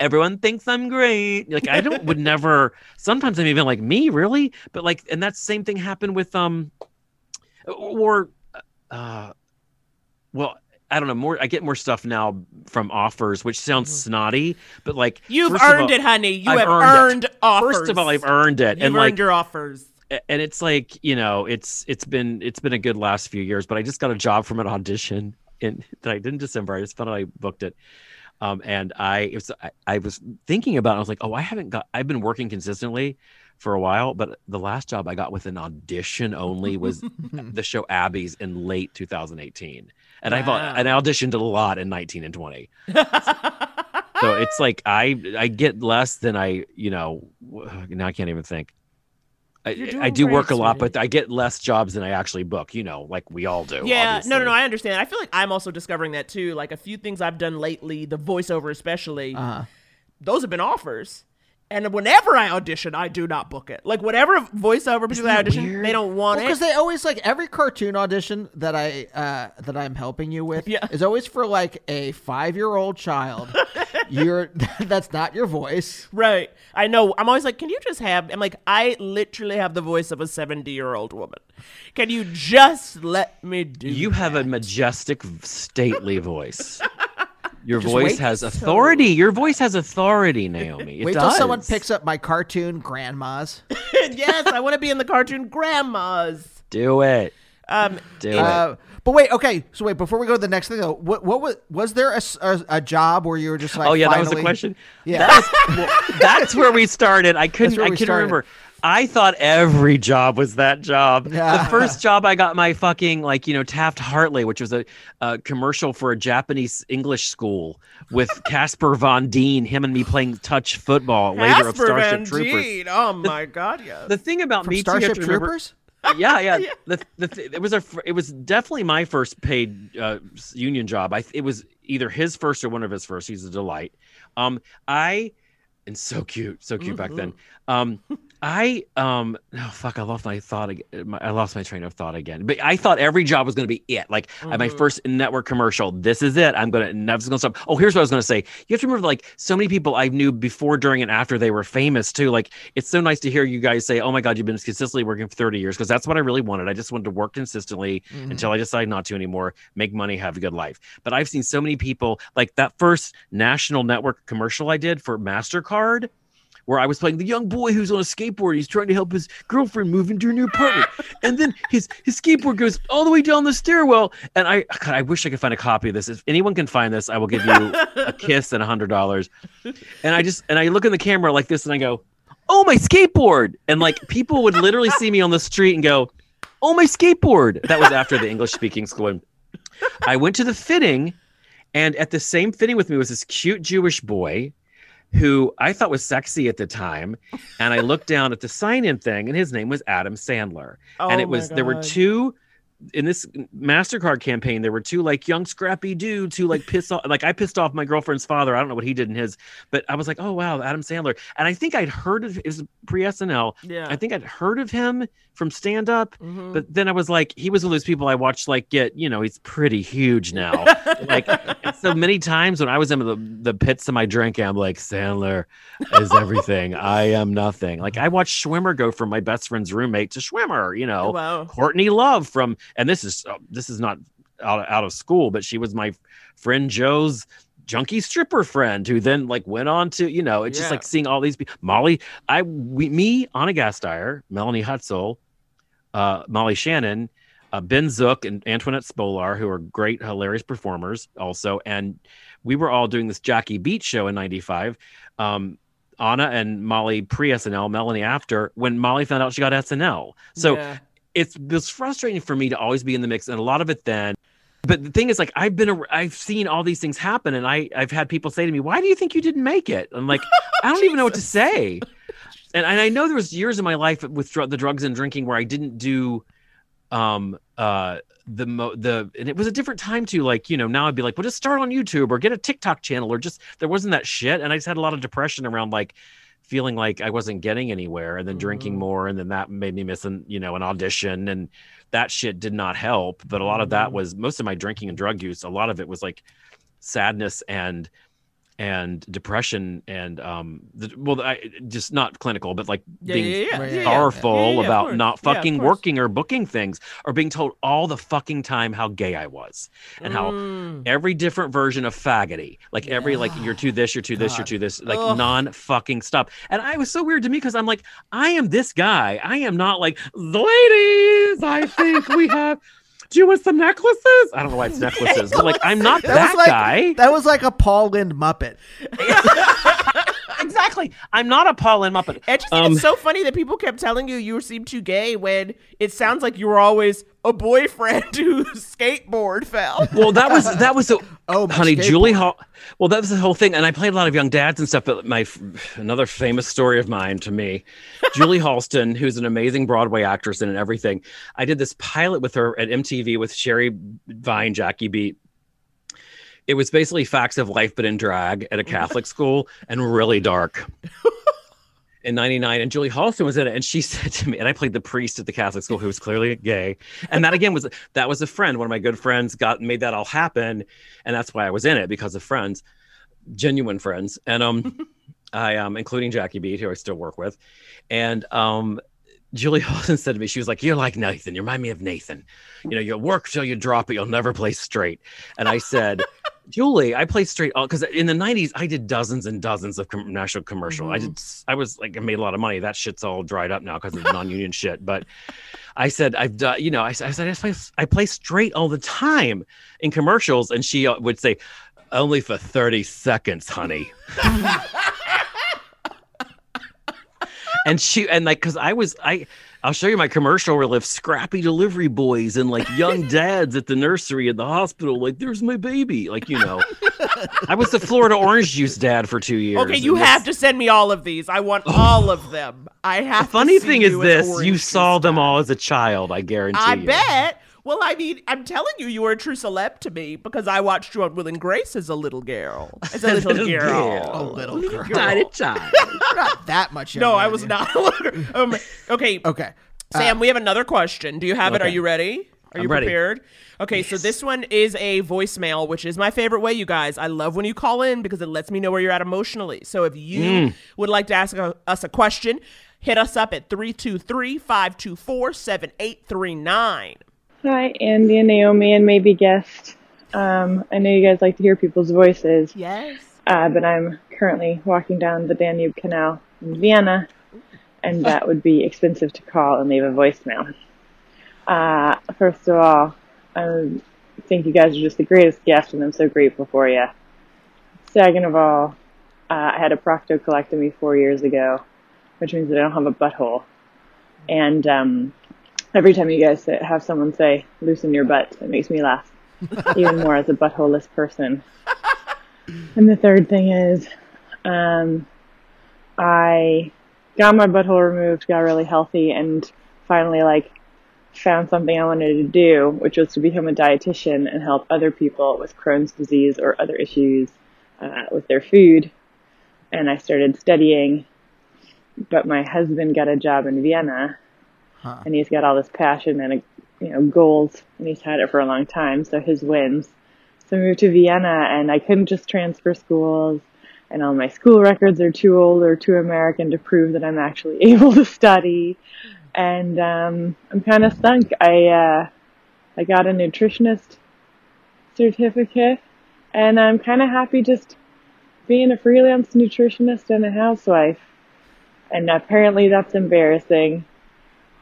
everyone thinks I'm great. Like I don't would never. Sometimes I'm even like me, really. But like, and that same thing happened with um, or, uh, well. I don't know more. I get more stuff now from offers, which sounds snotty, but like
Mm-hmm. You've earned
all-
it, honey. You
I've
have
earned
earned, offers.
First of all, I've earned it,
You've
and
earned
like
your offers.
And it's like you know it's it's been it's been a good last few years but i just got a job from an audition in that i did in december. I just found out i booked it. Um and i it was I, I was thinking about it. I was like oh i haven't got i've been working consistently for a while but the last job i got with an audition only was the show abby's in late 2018 and i've
Wow.
and i auditioned a lot in 19 and 20 so it's like i i get less than i you know now i can't even think I, I do work a lot, but I get less jobs than I actually book. You know, like we all do.
Yeah, no, no, no. I understand. I feel like I'm also discovering that too. Like a few things I've done lately, the voiceover especially,
Uh-huh.
those have been offers. And whenever I audition, I do not book it. Like whatever voiceover people I
that
audition,
weird?
they don't want
because
it.
they always like every cartoon audition that I uh that I'm helping you with
Yeah.
is always for like a five year old child. You're that's not your voice.
Right. I know. I'm always like, can you just have? I'm like, I literally have the voice of a 70 year old woman. Can you just let me do?
You have a majestic, stately voice. Your
Just
voice has
so-
authority. Your voice has authority, Naomi. It
Wait
does.
till someone picks up my cartoon grandmas.
yes, I want to be in the cartoon grandmas.
Do it.
Um,
Do it.
Uh, but wait, okay. So wait, before we go to the next thing though, what what was was there a a job where you were just like,
oh yeah, that was the question.
Yeah.
That was- well, that's where we started. I couldn't. I
we
couldn't
started.
remember. I thought every job was that job.
Yeah.
The first job I got my fucking like you know Taft Hartley, which was a, a commercial for a Japanese English school with Casper Van Dien, him and me playing touch football later of Starship
Van
Troopers.
Oh my God, yes.
The thing about
From
me too,
Starship
to remember-
Troopers?
yeah, yeah. The, the th- it was a it was definitely my first paid uh, union job. I it was either his first or one of his first. He's a delight. Um, I and so cute, so cute back then. Um, I um, oh fuck, I lost my thought. ag- My, I lost my train of thought again. But I thought every job was going to be it. Like uh, my first network commercial. This is it. I'm gonna never gonna stop. Oh, here's what I was gonna say. You have to remember, like so many people I knew before, during, and after they were famous too. Like it's so nice to hear you guys say, "Oh my God, you've been consistently working for 30 years," because that's what I really wanted. I just wanted to work consistently until I decided not to anymore. Make money, have a good life. But I've seen so many people like that first national network commercial I did for Mastercard where I was playing the young boy who's on a skateboard. He's trying to help his girlfriend move into her new apartment, and then his his skateboard goes all the way down the stairwell. And I, God, I wish I could find a copy of this. If anyone can find this, I will give you a kiss and a hundred dollars. And I just and I look in the camera like this, and I go, "Oh, my skateboard!" And like people would literally see me on the street and go, "Oh, my skateboard!" That was after the English speaking school. And I went to the fitting, and at the same fitting with me was this cute Jewish boy who I thought was sexy at the time. And I looked down at the sign in thing, and his name was Adam Sandler. and
Oh
it
my
was, there were two. In this MasterCard campaign, there were two like young scrappy dudes who like piss off like I pissed off my girlfriend's father. I don't know what he did in his, but I was like, oh wow, Adam Sandler. And I think I'd heard of his pre SNL.
Yeah.
I think I'd heard of him from stand up,
Mhm.
but then I was like, he was one of those people I watched like get, you know, he's pretty huge now. like so many times when I was in the, the pits of my drink, I'm like, Sandler is everything. I am nothing. Like I watched Schwimmer go from my best friend's roommate to Schwimmer, you know,
Wow.
Courtney Love from, and this is, uh, this is not out, out of school, but she was my friend Joe's junkie stripper friend who then like went on to, you know, it's just like seeing all these people. Molly, I, we, me, Ana Gasteyer, Melanie Hutsell, uh, Molly Shannon, uh, Ben Zook, and Antoinette Spolar, who are great, hilarious performers also. And we were all doing this Jackie Beat show in 95. Um, Ana and Molly pre SNL, Melanie after, when Molly found out she got SNL. So
Yeah.
It's it was frustrating for me to always be in the mix, and a lot of it then. But the thing is, like, I've been, ar- I've seen all these things happen, and I, I've had people say to me, "Why do you think you didn't make it?" I'm like, I don't even know what to say. And, and I know there was years in my life with dr- the drugs and drinking where I didn't do, um, uh, the mo- the and it was a different time too. Like, you know, now I'd be like, well, just start on YouTube or get a TikTok channel or just there wasn't that shit, and I just had a lot of depression around like feeling like I wasn't getting anywhere and then drinking mm-hmm. more and then that made me miss an you know an audition and that shit did not help but a lot of that mm-hmm. was most of my drinking and drug use a lot of it was like sadness and and depression and um the, well I just not clinical but like
Yeah,
being
yeah, yeah, yeah, yeah. Yeah, yeah,
about
course.
not
Yeah, of
fucking
course.
working or booking things or being told all the fucking time how gay I was and how
Mm.
every different version of faggoty like every like you're to this you're to this you're to this like
Ugh.
non fucking stop and i was so weird to me because i'm like i am this guy i am not like the ladies i think we have do you want some necklaces? I don't know why it's necklaces. But like i'm not that,
was like
guy.
that was like a Paul Lynde Muppet.
exactly i'm not a paul lynde muppet
I just think
Um,
it's so funny that people kept telling you you seemed too gay when it sounds like you were always a boyfriend whose skateboard fell.
well that was that was a,
Oh,
honey
skateboard.
julie hall well that was the whole thing and i played a lot of young dads and stuff but my another famous story of mine to me julie halston who's an amazing broadway actress and everything i did this pilot with her at mtv with sherry vine jackie beat it was basically facts of life but in drag at a catholic school and really dark in 99 and Julie Halston was in it and she said to me and I played the priest at the Catholic school who was clearly gay and that again was that was a friend one of my good friends got made that all happen and that's why I was in it because of friends genuine friends and um I um including Jackie Beat who I still work with and um Julie Halston said to me, she was like, You're like Nathan. You remind me of Nathan. You know, you'll work till you drop it, you'll never play straight. And I said, Julie, I played straight all because in the 90s, I did dozens and dozens of com- national commercial. I did, I was like, I made a lot of money. That shit's all dried up now because of non union shit. But I said, I've done, you know, I, said, I said, I play, I play straight all the time in commercials. And she uh, would say, Only for 30 seconds, honey. and she and like because i was i i'll show you my commercial where live scrappy delivery boys and like young dads at the nursery at the hospital like there's my baby like you know i was the florida orange juice dad for two years
Okay, you have
this-
to send me all of these. I want all of them. I have.
the funny
to see
thing is
you as
this you saw them
Dad.
all as a child i guarantee you.
I
you
bet. Well, I mean, I'm telling you, you were a true celeb to me because I watched you on Will and Grace as a little girl. As a little,
Little
girl.
girl.
Oh, little girl.
tiny child
Not that much.
No, I was
you.
not. a little girl. um, okay,
Okay.
Sam, we have another question. Do you have it? Are you ready? Are
I'm
you
ready.
prepared? Okay, so this one is a voicemail, which is my favorite way, you guys. I love when you call in because it lets me know where you're at emotionally. So if you
Mm.
would like to ask a- us a question, hit us up at 323 524 7839.
Hi, Andy and Naomi, and maybe guest. Um, I know you guys like to hear people's voices,
Yes.
uh, but I'm currently walking down the Danube Canal in Vienna, and that would be expensive to call and leave a voicemail. Uh, first of all, I think you guys are just the greatest guests, and I'm so grateful for you. Second of all, uh, I had a proctocolectomy four years ago, which means that I don't have a butthole. And um, every time you guys say, have someone say "loosen your butt," it makes me laugh even more as a buttholeless person. And the third thing is, um, I got my butthole removed, got really healthy, and finally like found something I wanted to do, which was to become a dietitian and help other people with Crohn's disease or other issues uh, with their food. And I started studying, but my husband got a job in Vienna, and he's got all this passion and you know goals, and he's had it for a long time. So his wins. So I moved to Vienna, and I couldn't just transfer schools and all my school records are too old or too American to prove that I'm actually able to study. And um, I'm kind of stunk. I uh, I got a nutritionist certificate, and I'm kind of happy just being a freelance nutritionist and a housewife. And apparently that's embarrassing,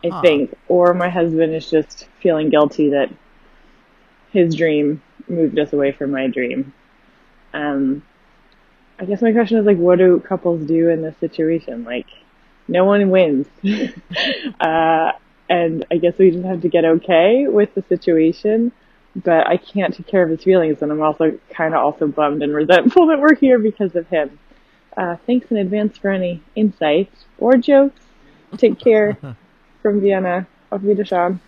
I
Huh.
think. Or my husband is just feeling guilty that his dream moved us away from my dream. Um, I guess my question is like, what do couples do in this situation? Like, no one wins. uh, and I guess we just have to get okay with the situation. But I can't take care of his feelings, and I'm also kind of also bummed and resentful that we're here because of him. Uh, thanks in advance for any insights or jokes. Take care from Vienna. Auf Wiedersehen.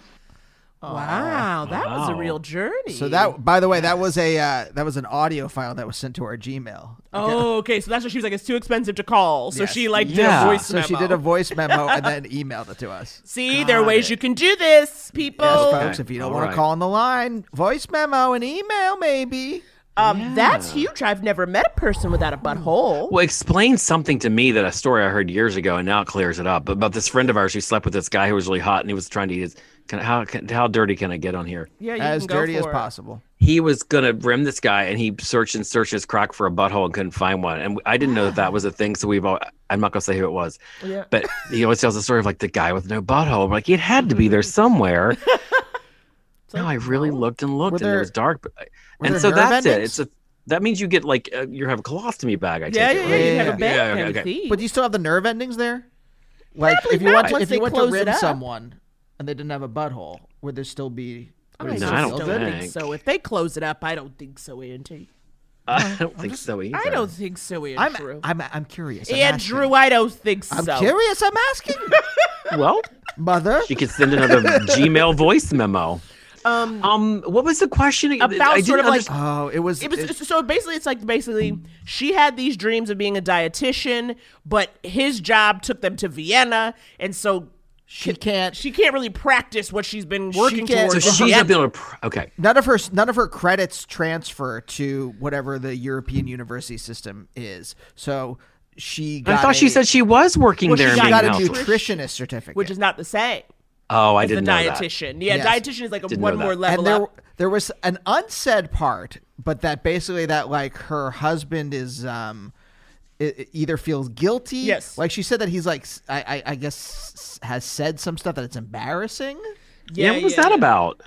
Wow, that was a real journey.
So that, by the way, that was a uh, that was an audio file that was sent to our Gmail.
Oh, okay. So that's what she was like. It's too expensive to call. So
Yes.
she like
Yeah.
did a voice memo.
So
memo.
she did a voice memo and then emailed it to us.
See, there are ways you can do this, people.
Yes,
Okay.
folks. If you don't
All
want
right.
to call on the line, voice memo and email maybe.
Um, that's huge. I've never met a person without a butthole.
Well, explain something to me that a story I heard years ago, and now it clears it up. But about this friend of ours who slept with this guy who was really hot, and he was trying to eat his. Can, how can, how dirty can I get on here?
Yeah, you
As
can go
dirty as
it.
possible.
He was gonna rim this guy, and he searched and searched his crack for a butthole and couldn't find one. And I didn't know that that was a thing. So we've all. I'm not gonna say who it was,
Yeah.
but he always tells the story of like the guy with no butthole. I'm like, it had to be there somewhere. no, I really looked and looked,
Were
and it was dark. But,
were
and so
nerve
that's it. It's a. That means you get like uh, you have a colostomy bag. I take
Yeah,
it,
yeah,
right?
yeah. You have
Yeah,
a bed
yeah, okay, okay.
But do you still have the nerve endings there? Like
Probably
if you went
not,
to, if you
they
went to
close it
rim
up.
someone and they didn't have a butthole, would there still be? would it
I
No, I don't
don't
think.
think so. If they close it up, I don't think so, Auntie.
I don't think so either.
I don't think so,
I'm,
Andrew.
I'm I'm curious. I'm
Andrew,
asking.
I don't think so.
I'm curious. I'm asking.
Well,
Mother.
she could send another Gmail voice memo.
Um,
Um, what was the question?
About
I
sort of like-
Oh, it was.
it was
it-
so basically it's like basically she had these dreams of being a dietitian, but his job took them to Vienna, and so
she can't.
she can't really practice what she's been working
can't-
so
towards.
she's
in
not able to. pr- Okay.
None of her none of her credits transfer to whatever the European university system is. So she got.
I thought she said she was working
Well,
there.
she got
a nutritionist certificate,
which is not the same
Oh, I
as the
didn't know that.
dietitian. Yeah,
Yes.
dietitian is like a one more level
and there
up.
there was an unsaid part, but that basically that like her husband is um i- i- either feels guilty.
Yes.
like she said that he's like I, I guess has said some stuff that it's embarrassing.
Yeah, what was
yeah,
that
yeah.
about?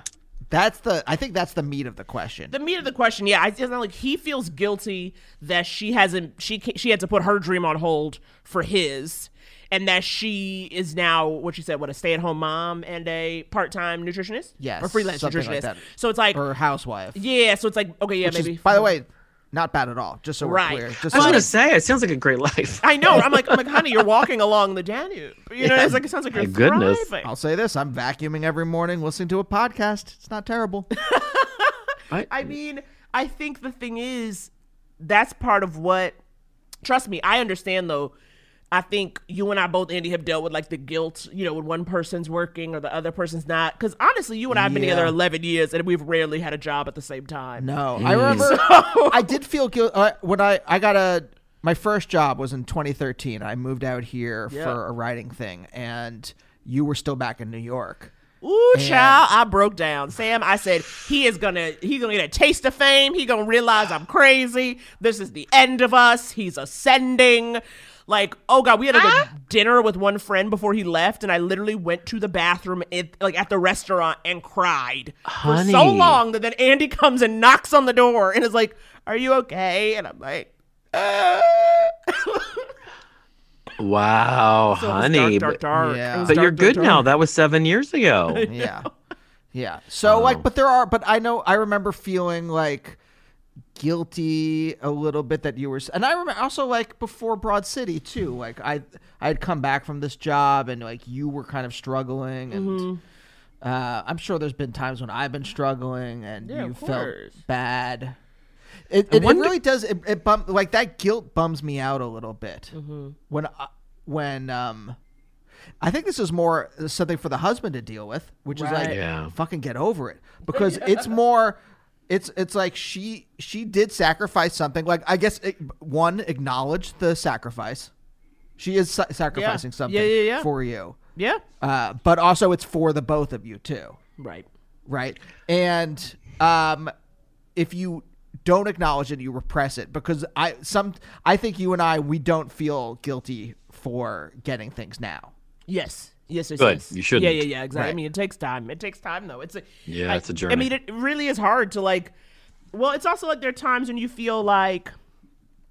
That's the I think that's the meat of the question.
The meat of the question, yeah, I it's not like he feels guilty that she hasn't she she had to put her dream on hold for his, and that she is now what she said, what a stay at home mom and a part time nutritionist,
Yes,
or freelance nutritionist.
like that.
So it's like,
or housewife.
yeah, so it's like okay, yeah,
which
maybe.
is, by the way, not bad at all. Just so
Right.
we're clear. Just
I was
so
gonna say it sounds like a great life.
I know. I'm like, I'm like, honey, you're walking along the Danube. You know, it's like it sounds like you're
My goodness.
thriving.
I'll say this: I'm vacuuming every morning, listening to a podcast. It's not terrible.
I mean, I think the thing is, that's part of what. Trust me, I understand though. I think you and I both, Andy, have dealt with like the guilt, you know, when one person's working or the other person's not. Because honestly, you and I have been
Yeah.
together 11 years and we've rarely had a job at the same time.
No, I remember. I did feel guilty uh, when I I got a my first job was in 2013. I moved out here
Yeah.
for a writing thing, and you were still back in New York.
Ooh, child, I broke down. Sam, I said he is gonna he's gonna get a taste of fame. He gonna realize I'm crazy. This is the end of us. He's ascending. Like, oh god, we had like a dinner with one friend before he left, and I literally went to the bathroom at, like at the restaurant and cried for so long that then Andy comes and knocks on the door and is like, "Are you okay?" And I'm like, uh.
Wow,
So
honey.
dark, dark,
but-
dark.
Yeah.
But
dark,
you're
dark,
good
dark.
now. That was seven years ago.
yeah yeah so like but there are but i know i remember feeling like guilty a little bit that you were and i remember also like before broad city too like i i had come back from this job and like you were kind of struggling and
Mm-hmm.
uh i'm sure there's been times when i've been struggling and
Yeah,
you felt bad it, it, it really does it, it bum, like that guilt bums me out a little bit
Mm-hmm.
when I, when um I think this is more something for the husband to deal with, which is like
Yeah.
fucking get over it because it's more it's it's like she she did sacrifice something like I guess it, one acknowledge the sacrifice. She is sa- sacrificing
Yeah,
something
yeah, yeah.
for you.
Yeah,
Uh, but also it's for the both of you too
right.
right? And um, if you don't acknowledge it, you repress it because I some I think you and I we don't feel guilty for getting things now.
Yes. Yes, yes,
Good.
yes.
You shouldn't.
Yeah, yeah, yeah. Exactly. I mean, it takes time. It takes time, though. It's a
Yeah,
I-
it's a journey.
I mean, it really is hard to like. Well, it's also like there are times when you feel like,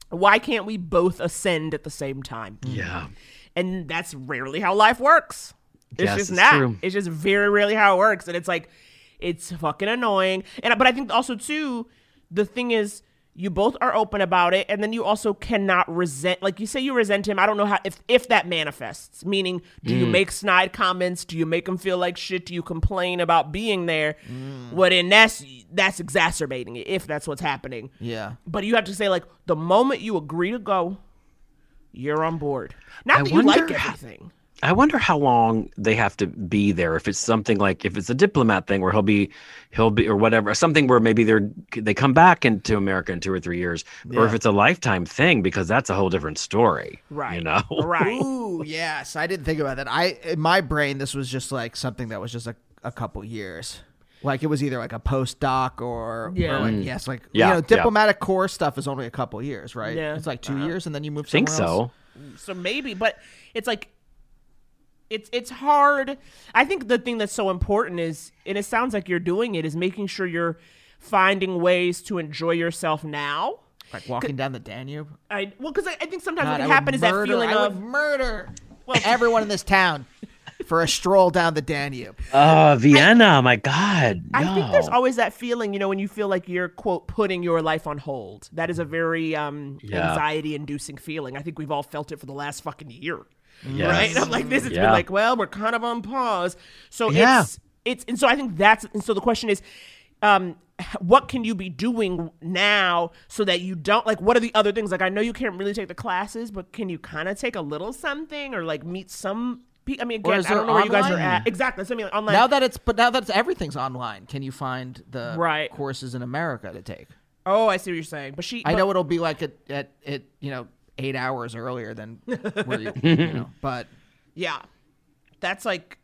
why can't we both ascend at the same time? Mm-hmm.
Yeah.
And that's rarely how life works. It's
Yes,
just
it's
not.
true.
It's just very rarely how it works, and it's like, it's fucking annoying. And but I think also too, the thing is, you both are open about it, and then you also cannot resent. Like you say, you resent him. I don't know how if if that manifests. Meaning, do
Mm.
you make snide comments? Do you make him feel like shit? Do you complain about being there? Well, then that's that's exacerbating it if that's what's happening.
Yeah.
But you have to say like the moment you agree to go, you're on board. Not
I
that you like everything.
I wonder how long they have to be there. If it's something like if it's a diplomat thing where he'll be, he'll be or whatever, something where maybe they're they come back into America in two or three years, or if it's a lifetime thing because that's a whole different story.
Right.
You know.
Right.
Ooh, yes. I didn't think about that. I in my brain this was just like something that was just a, a couple years. Like it was either like a postdoc or,
Yeah.
or like
Mm.
yes, like
Yeah,
you know,
yeah.
diplomatic corps stuff is only a couple years, right?
Yeah.
It's like 2 years and then you move
think
somewhere else.
so.
So maybe, but it's like it's it's hard. I think the thing that's so important is, and it sounds like you're doing it, is making sure you're finding ways to enjoy yourself now.
Like walking down the Danube.
I well, because I, I think sometimes
God,
what
I
can happen is that
murder-
feeling
I
of
would murder
Well-
everyone in this town for a stroll down the Danube.
Oh, Vienna! my God.
I think there's always that feeling, you know, when you feel like you're quote putting your life on hold. That is a very um
Yeah.
anxiety inducing feeling. I think we've all felt it for the last fucking year.
Yes.
Right? I'm like this, it's been like, well, we're kind of on pause. So
Yeah.
it's it's and so I think that's and so the question is um what can you be doing now so that you don't like what are the other things like i know you can't really take the classes but can you kind of take a little something or like meet some pe- i mean
Or
again
is
i don't
there
know where you guys are at exactly that's what i mean like, online
Now that it's but now that it's, everything's online, can you find the
Right.
courses in America to take?
oh i see what you're saying but she
I
but-
know it'll be like at at, at you know eight hours earlier than where you, you know, but
Yeah. That's like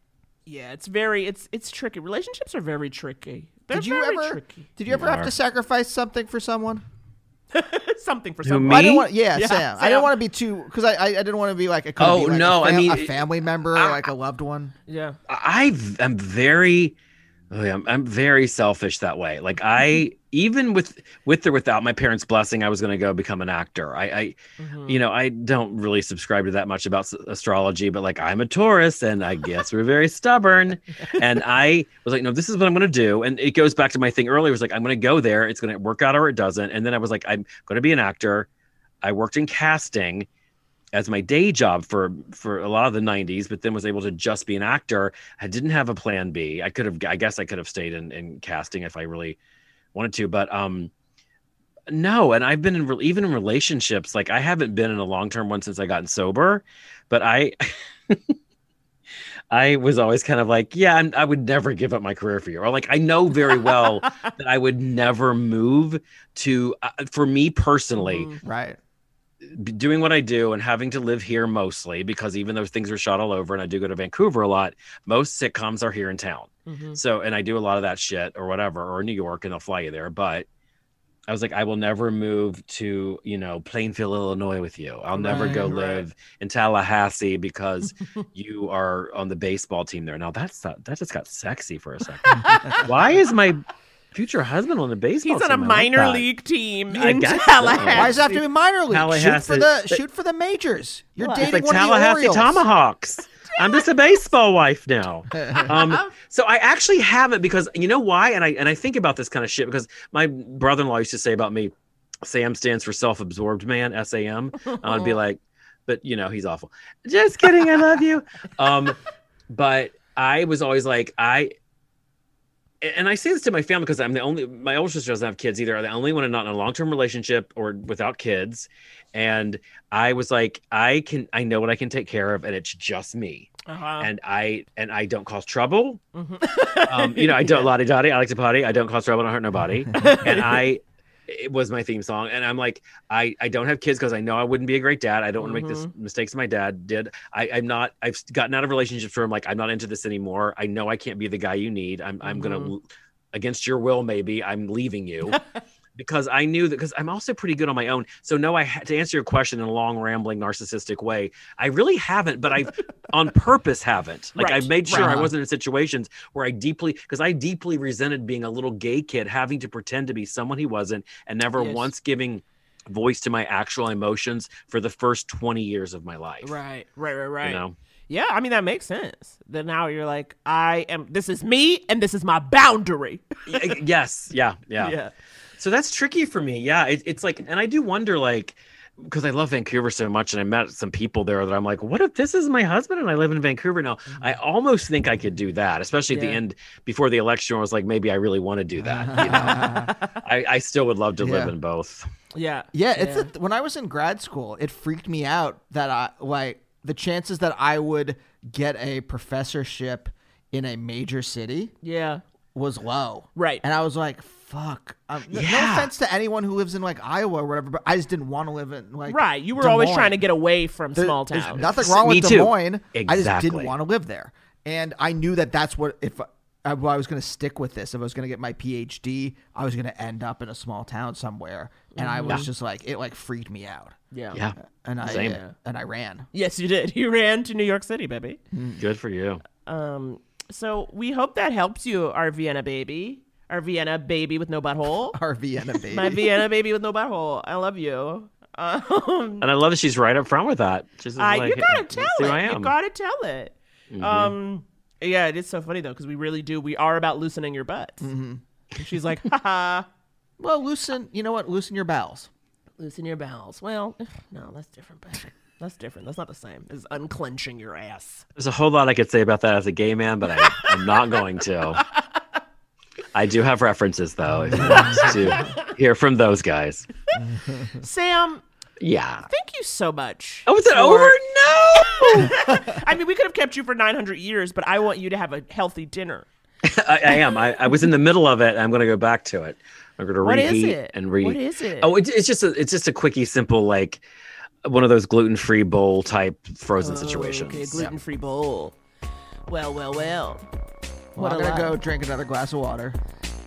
yeah, it's very it's it's tricky. Relationships are very tricky. They're
did you
very
ever
tricky.
did you ever have to sacrifice something for someone?
Something for someone.
me?
I didn't want, yeah,
Yeah,
Sam. I
Sam.
didn't want to be too because I, I I didn't want to be like it could
Oh,
be like
no,
a,
I
fam-
mean,
a family member or like a loved one.
Yeah.
I am very, oh, I'm, I'm very selfish that way. Like I, mm-hmm. Even with with or without my parents' blessing, I was going to go become an actor. I, I mm-hmm. you know, I don't really subscribe to that much about s- astrology, but like I'm a Taurus, and I guess we're very stubborn. And I was like, no, this is what I'm going to do. And it goes back to my thing earlier. Was like, I'm going to go there. It's going to work out or it doesn't. And then I was like, I'm going to be an actor. I worked in casting as my day job for for a lot of the 90s but then was able to just be an actor i didn't have a plan b i could have i guess i could have stayed in, in casting if i really wanted to but um no and i've been in re- even in relationships like i haven't been in a long-term one since i gotten sober but i i was always kind of like yeah I'm, i would never give up my career for you or like i know very well that i would never move to uh, for me personally
Right.
Doing what I do and having to live here mostly because even though things are shot all over and I do go to Vancouver a lot, most sitcoms are here in town.
Mm-hmm.
So, and I do a lot of that shit or whatever, or New York and they'll fly you there. But I was like, I will never move to, you know, Plainfield, Illinois with you. I'll never go
Right,
right.
live in Tallahassee because you are on the baseball team there. Now that's not, that just got sexy for a second. Why is my future husband on the baseball
He's on
team?
a
I like
minor
that.
league team
I
in
guess so.
Tallahassee.
Why does it have to be minor league? Shoot for the
but-
shoot for the majors. You're
What?
dating
It's like
one of the
Tallahassee
Orioles.
Tomahawks. I'm just a baseball wife now. Um, so I actually haven't because you know why, and I and I think about this kind of shit because my brother-in-law used to say about me, Sam stands for self-absorbed man, S A M. I'd be like, but you know he's awful. Just kidding, I love you. Um, but I was always like I. And I say this to my family because I'm the only. My older sister doesn't have kids either. I'm the only one not in a long-term relationship or without kids. And I was like, I can, I know what I can take care of, and it's just me.
Uh-huh.
And I, and I don't cause trouble.
Mhm.
Um, you know, I don't lottie dottie. I like to potty. I don't cause trouble. I don't hurt nobody. and I, it was my theme song. And I'm like, I, I don't have kids because I know I wouldn't be a great dad. I don't want to make this mm-hmm. mistakes my dad did. I, I'm not. I've gotten out of relationships where I'm like, I'm not into this anymore. I know I can't be the guy you need. I'm, I'm gonna, mm-hmm. against your will, maybe I'm leaving you. because I knew that because I'm also pretty good on my own. So no, I had to answer your question in a long, rambling, narcissistic way. I really haven't, but I've on purpose haven't. Like
Right,
I made sure
right.
I wasn't in situations where I deeply because I deeply resented being a little gay kid having to pretend to be someone he wasn't and never
Yes.
once giving voice to my actual emotions for the first 20 years of my life.
Right, right, right, right.
You know?
Yeah, I mean that makes sense. Then now you're like, I am. This is me, and this is my boundary.
Yes. Yeah. Yeah.
yeah.
So that's tricky for me. Yeah, it, it's like, and I do wonder, like, because I love Vancouver so much, and I met some people there that I'm like, what if this is my husband and I live in Vancouver now? I almost think I could do that, especially at the
Mm-hmm.
End before the election. I was like, maybe I really want to do that. You know, I, I still would love to live in both.
Yeah.
Yeah, it's The, when I was in grad school, it freaked me out that I like the chances that I would get a professorship in a major city
yeah.
was low.
Right.
And I was like, fuck. Um, n- No
Yeah.
offense to anyone who lives in like Iowa or whatever, but I just didn't want to live in like
Right. You were
Des
always trying to get away from
There-
small
there's
towns.
nothing wrong with Des
too.
Moines. I just didn't want to live there. And I knew that that's what if I, I was going to stick with this, if I was going to get my PhD, I was going to end up in a small town somewhere. And I was just like, it like freaked me out.
Yeah.
Yeah,
And I
Same.
uh, and I ran.
Yes, you did. You ran to New York City, baby.
good for you.
Um. So we hope that helps you, our Vienna baby, our Vienna baby with no butthole,
Our Vienna baby.
my Vienna baby with no butthole. I love you. Um.
And I love that she's right up front with that. She's just
I,
like,
you gotta tell it.
I
You
am." Mm-hmm.
gotta tell it. Um. Yeah, it is so funny though because we really do. We are about loosening your butts. Mm-hmm. She's like, haha,
well, loosen. You know what? Loosen your bowels.
loosen your bowels. Well, no, that's different. But that's different. That's not the same. It's unclenching your ass.
There's a whole lot I could say about that as a gay man, but I, I'm not going to. I do have references though, if you want to hear from those guys.
Sam,
Yeah.
thank you so much.
Oh, is it
for-
over? No.
I mean, we could have kept you for 900 years, but I want you to have a healthy dinner.
I, I am. I, I was in the middle of it. I'm going to go back to it. I'm going to
What is
reheat
it?
and read.
What is it?
Oh, it, it's just a it's just a quickie, simple like one of those gluten free bowl type frozen oh, situations.
Okay, gluten free bowl. Well, well, well.
Well,
What
I'm gonna
lot.
go drink another glass of water.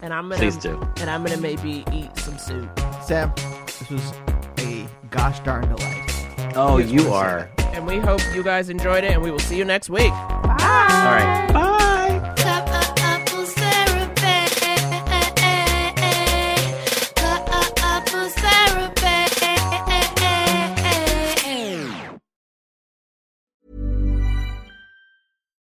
And I'm gonna
Please do.
And I'm gonna maybe eat some soup.
Sam, this was a gosh darn delight.
Oh, you are.
And we hope you guys enjoyed it, and we will see you next week. Bye.
All right. Bye.